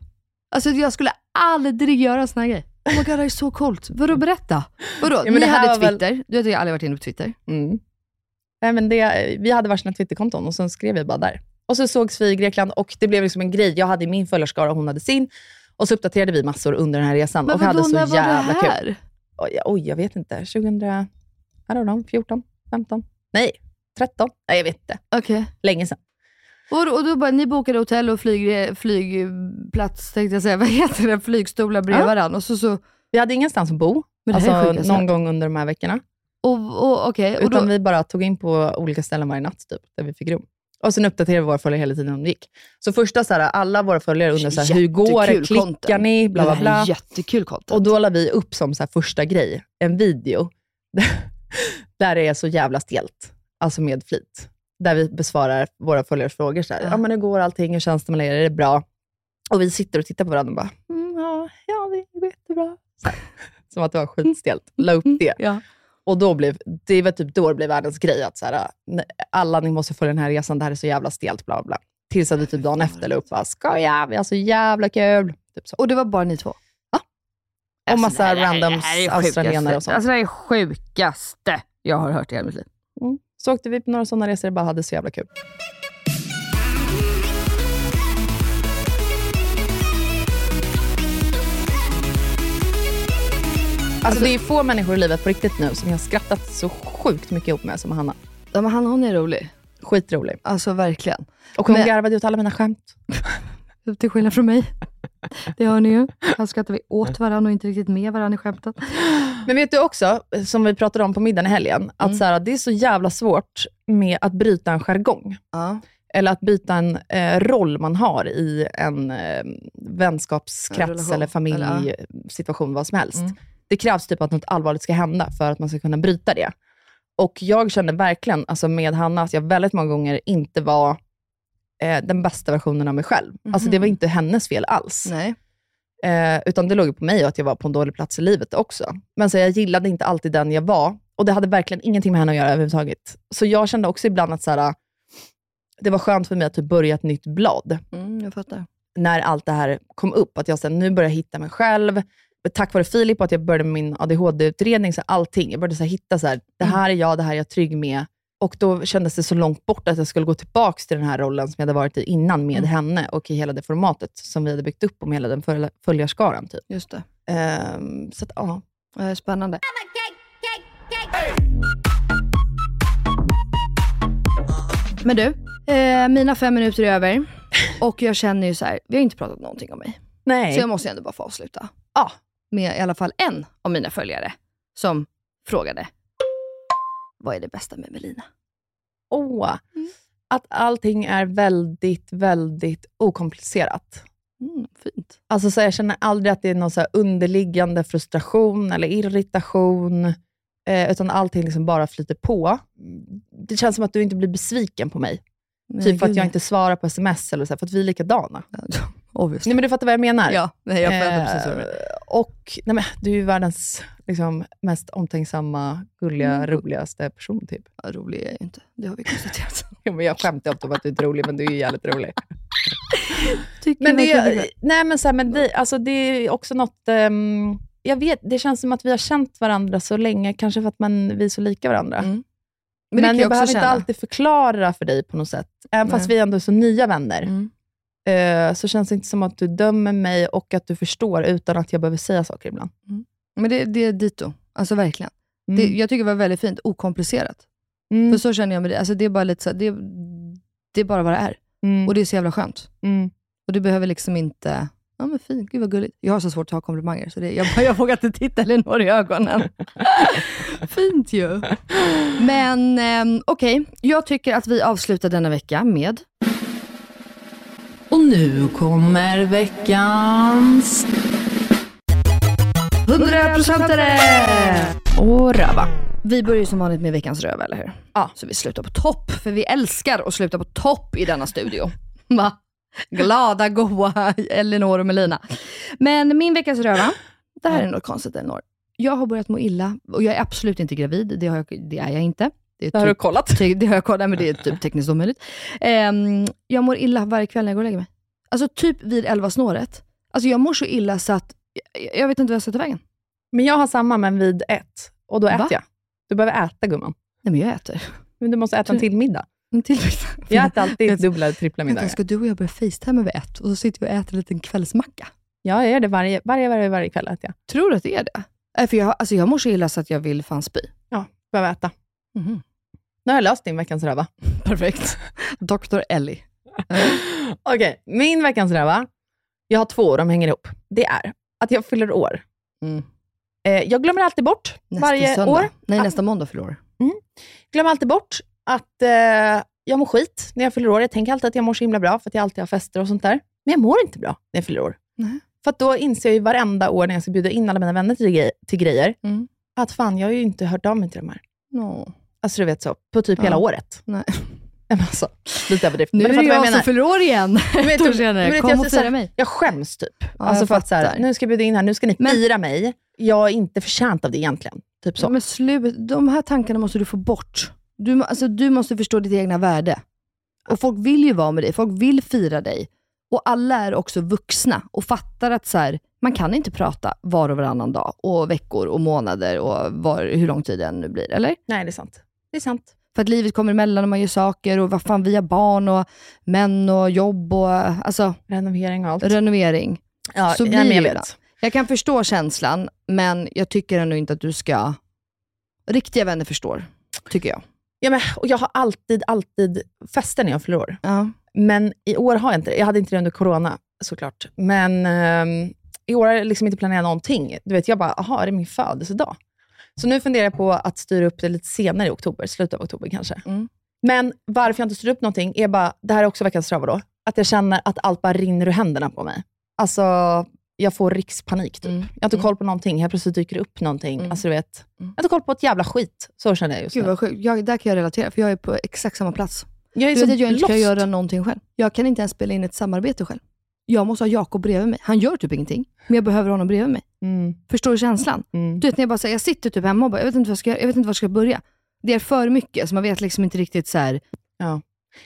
Alltså jag skulle aldrig göra såna här grejer. Oh my god, det är så coolt. Vadå berätta? Vadå? men Ni hade var väl- Twitter. Du vet jag aldrig varit inne på Twitter. Mm. Nej, men det, vi hade varsina Twitterkonton och sen skrev vi bara där. Och så sågs vi i Grekland och det blev liksom en grej. Jag hade min följarskara och hon hade sin. Och så uppdaterade vi massor under den här resan Men och hade vadå, så när var jävla det kul. här? Oj, oj, jag vet inte. 2000, I don't know, 14, 15? Nej, 13? Nej, jag vet inte. Okej. Länge sedan. Och, då- och då bara, ni bokade hotell och flyg, flygplats, tänkte jag säga. Vad heter det? Flygstolar bredvid Ja. varandra. Och så, så, Vi hade ingenstans att bo, Men alltså, någon gång under de här veckorna. och, och, och Utan då, vi bara tog in på olika ställen varje natt, typ, där vi fick rum. Och sen uppdaterade vi våra följare hela tiden om det gick. Så första, så här, alla våra följare undrar så här, hur går det? Klickar content. ni? Bla, bla, bla. jättekul content. Och då la vi upp som så här första grej, en video, där det är så jävla stelt, alltså med flit. Där vi besvarar våra följares frågor. Så här, Ja. ja. men hur går allting? Hur känns det med er? Är det bra? Och vi sitter och tittar på varandra och bara, mm, ja, ja, det går jättebra. Så här, som att det var skitstelt. La upp det. Ja. Och då blev, det var typ då det blev världens grej, att så här, "Nej, alla ni måste följa den här resan, det här är så jävla stelt, bla bla. Tills att vi typ dagen efter la upp, bara, skoja, vi har så jävla kul. Typ så. och det var bara ni två? Och massa det här- randoms australienare och sånt. Alltså det här är sjukaste jag har hört i hela mitt liv. Mm. Så åkte vi på några sådana resor och bara hade så jävla kul. Alltså, det är få människor i livet på riktigt nu som jag har skrattat så sjukt mycket ihop med som Hanna. Ja, men Hanna hon är rolig. Skitrolig. Alltså verkligen. Och hon Men- garvade ut alla mina skämt. Till skillnad från mig. Det hör ni ju. Här skrattar vi åt varandra och inte riktigt med varandra i skämten. Men vet du också, som vi pratade om på middagen i helgen, att Mm. så här, det är så jävla svårt med att bryta en jargong. Ja. Eller att byta en eh, roll man har i en eh, vänskapskrets En relation, eller familjesituation, vad som helst. Det krävs typ att något allvarligt ska hända för att man ska kunna bryta det. Och jag kände verkligen alltså med Hanna att jag väldigt många gånger inte var eh, den bästa versionen av mig själv. Alltså det var inte hennes fel alls. Nej. Eh, utan det låg på mig och att jag var på en dålig plats i livet också. Men så jag gillade inte alltid den jag var. Och det hade verkligen ingenting med henne att göra överhuvudtaget. Så jag kände också ibland att så här, det var skönt för mig att typ börja ett nytt blad. Mm, jag fattar. När allt det här kom upp. Att jag sen nu börjar hitta mig själv. Tack vare Filip och att jag började med min ADHD-utredning, så allting. Jag började så här, hitta så här, det här är jag, det här är jag trygg med. Och då kändes det så långt bort att jag skulle gå tillbaka till den här rollen som jag hade varit i innan med henne och i hela det formatet som vi hade byggt upp och med hela den följ- följarskaran. Typ. Just det. Ehm, så att, ja. Eh, Spännande. Men du, eh, mina fem minuter är över. Och jag känner ju så här, vi har inte pratat någonting om mig. Nej. Så jag måste ju ändå bara få avsluta. Ja. Med i alla fall en av mina följare som frågade, vad är det bästa med Melina? Åh, att allting är väldigt, väldigt okomplicerat. Mm, fint. Alltså så jag känner aldrig att det är någon så underliggande frustration eller irritation, eh, utan allting liksom bara flyter på. Det känns som att du inte blir besviken på mig. Men typ för att jag nej. inte svarar på sms, eller så här, för att vi är likadana. Obviously. Nej, men du fattar vad jag menar? Ja, nej, jag fattar precis vad du menar. Och nej, men, du är ju världens liksom, mest omtänksamma, gulliga, Mm. roligaste person. Typ. Ja, rolig är jag inte. Det har vi konstaterat. Ja, men jag skämtar ofta om att du är rolig, men du är ju jävligt rolig. Men det, är- nej, men så här, men det, alltså det är också något... ehm, jag vet, det känns som att vi har känt varandra så länge, kanske för att man, vi är så lika varandra. Mm. Men, kan jag jag behöver känna. inte alltid förklara för dig på något sätt. Även fast Nej. vi ändå är så nya vänner, Mm. Eh, så känns det inte som att du dömer mig och att du förstår utan att jag behöver säga saker ibland. Men det, det är dito. Alltså verkligen. Mm. Det, jag tycker det var väldigt fint, okomplicerat. Mm. För så känner jag med det. Alltså det är bara lite så det, det är bara vad det är. Mm. Och det är så jävla skönt. Mm. Och du behöver liksom inte Ja men fint, gud vad gulligt. Jag har så svårt att ha komplimanger, så det, jag, jag vågar inte titta Elinor i ögonen. fint ju. Men ehm, okej, jag tycker att vi avslutar denna vecka med Och nu kommer veckans 100%are! och röva. Vi börjar som vanligt med veckans röv, eller hur? Ja. Så vi slutar på topp, för vi älskar att sluta på topp i denna studio. Va? Glada, goa Elinor och Melina. Men min veckas röva, det här är något konstigt Elinor. Jag har börjat må illa och jag är absolut inte gravid, det, jag, det är jag inte. Det, Det har du typ- kollat? te- Det har jag kollat, men det är typ tekniskt omöjligt. Ehm, jag mår illa varje kväll när jag går och lägger mig. Alltså typ vid 11 snåret. Alltså jag mår så illa så att jag, jag vet inte vad jag ska ta vägen. Men jag har samma, men vid ett. Och då äter Va? jag. Du behöver äta gumman. Nej men jag äter. Men du måste äta en till middag. En till Jag äter alltid dubbla eller trippla middagar. ska du och jag börja facetima vid ett och så sitter vi och äter en liten kvällsmacka? Ja, jag gör det varje, varje, varje, varje kväll. Äter jag. Tror du att det är det? Nej, för jag, alltså jag mår så illa så att jag vill fan spy. Ja, behöver äta. Mhm. Nu har jag löst din veckans röva. Perfekt. Dr. Ellie. Okej, min veckans röva. Jag har två och de hänger ihop. Det är att jag fyller år. Mm. Eh, jag glömmer alltid bort Nästa varje söndag. år. Nej, att- nästa måndag förlorar glömmer alltid bort att eh, jag mår skit när jag fyller år. Jag tänker alltid att jag mår så himla bra, för att jag alltid har fester och sånt där. Men jag mår inte bra när jag fyller år. Nej. För att då inser jag ju varenda år när jag ska bjuda in alla mina vänner till, grej, till grejer, Mm. att fan, jag har ju inte hört av mig till de här. no. Alltså du vet så, på typ Ja. hela året. Nej. Men alltså, lite överdrift. Nu Men är du det vad jag som fyller år igen. Men vet du- senare. vet Kom jag och fira mig. Jag skäms typ. Ja, alltså jag för att så här, nu ska jag bjuda in här, nu ska ni Men- fira mig. Jag är inte förtjänt av det egentligen. Typ så. Men slut, de här tankarna måste du få bort. Du, alltså, du måste förstå ditt egna värde. Och folk vill ju vara med dig, folk vill fira dig. Och alla är också vuxna och fattar att så här, man kan inte prata var och varannan dag, och veckor och månader och var, hur lång tid det än nu blir, eller? Nej, det är sant. Det är sant. För att livet kommer emellan och man gör saker och vad fan, vi har barn och män och jobb och alltså, Renovering och allt. renovering. ja, så blir jag vet. Jag kan förstå känslan, men jag tycker ändå inte att du ska... Riktiga vänner förstår, tycker jag. Ja, men, och jag har alltid, alltid fester när jag fyller år. Ja. Men i år har jag inte det. Jag hade inte det under corona, såklart. Men ehm, i år har jag liksom inte planerat någonting. Du vet, jag bara, aha, är det min födelsedag? Så nu funderar jag på att styra upp det lite senare i oktober, slutet av oktober kanske. Mm. Men varför jag inte styr upp någonting är bara, det här är också veckans röva då, att jag känner att allt bara rinner ur händerna på mig. Alltså, jag får rikspanik typ. Mm. Jag har inte koll på någonting, helt plötsligt dyker det upp någonting. Mm. Alltså, du vet, Mm. jag har inte koll på ett jävla skit. Så känner jag just Gud nu. vad. Jag, där kan jag relatera, för jag är på exakt samma plats. Jag är Du så vet att jag inte kan göra någonting själv. Jag kan inte ens spela in ett samarbete själv. Jag måste ha Jakob bredvid mig. Han gör typ ingenting, men jag behöver honom bredvid mig. Mm. Förstår du känslan? Mm. Du vet när jag bara säger, jag sitter typ hemma och bara, jag vet inte vad jag ska göra, jag vet inte var jag ska börja. Det är för mycket, så man vet liksom inte riktigt så här. Ja.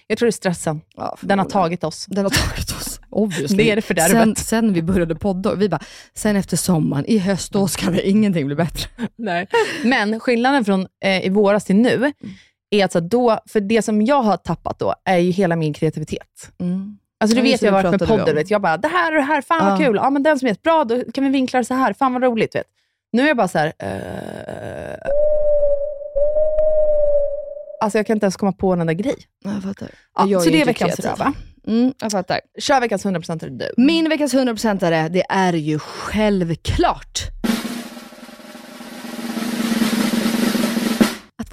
Jag tror det är stressen. Ja, Den har tagit oss. Den har tagit oss. Obviously. Det är det fördärvet. Sen, sen vi började podda, vi bara, sen efter sommaren, i höst, då ska det ingenting bli bättre. Nej. Men skillnaden från eh, i våras till nu, är att så att då, för det som jag har tappat då, är ju hela min kreativitet. Mm. Alltså du Ja, vet jag har varit med podden, vet, jag bara, det här och det här, fan vad Ja. kul. Ja, men den som är bra, då kan vi vinkla det så här. Fan vad roligt. Vet. Nu är jag bara så här, eh, Alltså jag kan inte ens komma på en enda grej. Ja, Jag fattar. Ja, Jag så är det är veckans röva. Mm, jag fattar. Kör veckans 100% är du. Min veckas 100%are, det är ju självklart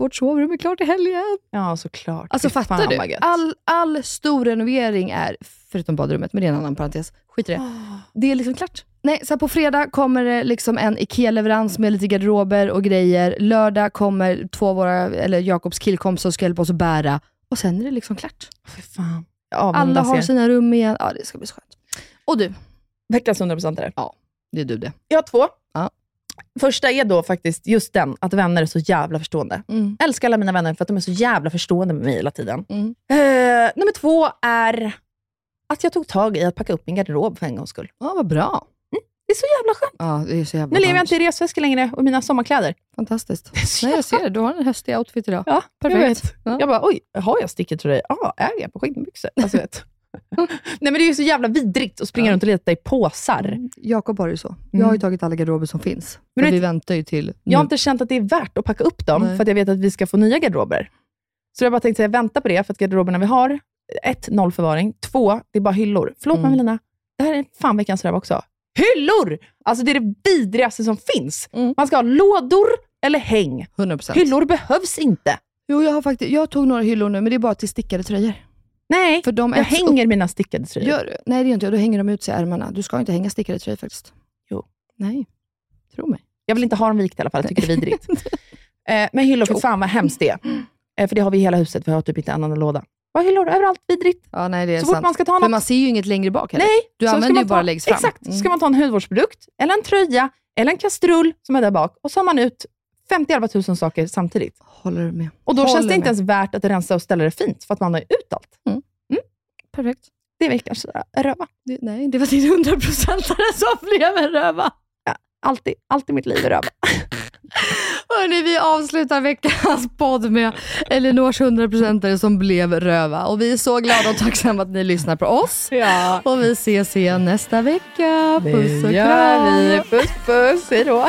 vårt sovrum är klart i helgen. Ja, såklart. Alltså fattar fan, du? All, all stor renovering är, förutom badrummet, men det är en annan parentes, skit i det. Det är liksom klart. Nej, så på fredag kommer det liksom en IKEA-leverans med lite garderober och grejer. Lördag kommer två av våra, eller Jakobs killkompisar och ska hjälpa oss att bära. Och sen är det liksom klart. Fy fan. Alla har sina rum igen. Ja, det ska bli så skönt. Och du, Veckans 100% är det. det är du det. Jag har två. Första är då faktiskt just den, att vänner är så jävla förstående. Mm. Älskar alla mina vänner för att de är så jävla förstående med mig hela tiden. Mm. Eh, nummer två är att jag tog tag i att packa upp min garderob för en gångs skull. Ja, vad bra. Det är så jävla skönt. Ja, det är så jävla Nu lever jag inte i resväskor längre och mina sommarkläder. Fantastiskt. Det Nej, jag ser. Du har en höstig outfit idag. Ja, Perfekt. Jag, vet. Ja. jag bara, oj, har jag stickit till dig? Ja, äger jag på skinnbyxor? Alltså, vet. Nej, men det är ju så jävla vidrigt att springa Ja. runt och leta i påsar. Mm. Jakob har ju så. Jag har ju Mm. tagit alla garderober som finns. Men du vi vet- väntar ju till Jag har nu. inte känt att det är värt att packa upp dem, Nej. för att jag vet att vi ska få nya garderober. Så jag har bara tänkt att jag väntar på det, för att garderoberna vi har, ett, noll förvaring. Två, det är bara hyllor. Förlåt Mm. Melina, det här är fan veckans röv också. Hyllor! Alltså det är det vidrigaste som finns. Man ska ha lådor eller häng. 100%. Hyllor behövs inte. Jo, jag har faktiskt, jag tog några hyllor nu, men det är bara till stickade tröjor. Nej, För de jag äts hänger mina stickade tröjor. Gör du? Nej, det gör inte jag. Då hänger de ut sig i ärmarna. Du ska inte hänga stickade tröjor faktiskt. Jo. Nej, tro mig. Jag vill inte ha dem vikta i alla fall, jag tycker det är vidrigt. eh, men hyllor, för fan vad hemskt det är. Eh, för det har vi i hela huset, vi har typ inte en enda låda. Vad hyllor överallt, vidrigt. Ja, nej, det är Så fort sant. man ska ta För något- man ser ju inget längre bak heller. Nej, Du så ska använder man ju bara ta- längst fram. Exakt, Mm. så ska man ta en hudvårdsprodukt, eller en tröja, eller en kastrull som är där bak och så har man ut 50-11 tusen saker samtidigt. Håller du med? Och då Håller känns det inte ens värt att rensa och ställa det fint, för att man har ju ut allt. Perfekt. Det är veckans röva. Det, nej, det var din hundraprocentare som blev en röva. Alltid, alltid mitt liv är röva. Hörni, vi avslutar veckans podd med Elinors hundraprocentare som blev röva. Och vi är så glada och tacksamma att ni lyssnar på oss. Ja. Och vi ses igen nästa vecka. Puss och Det gör kram. vi. Puss puss, hej då.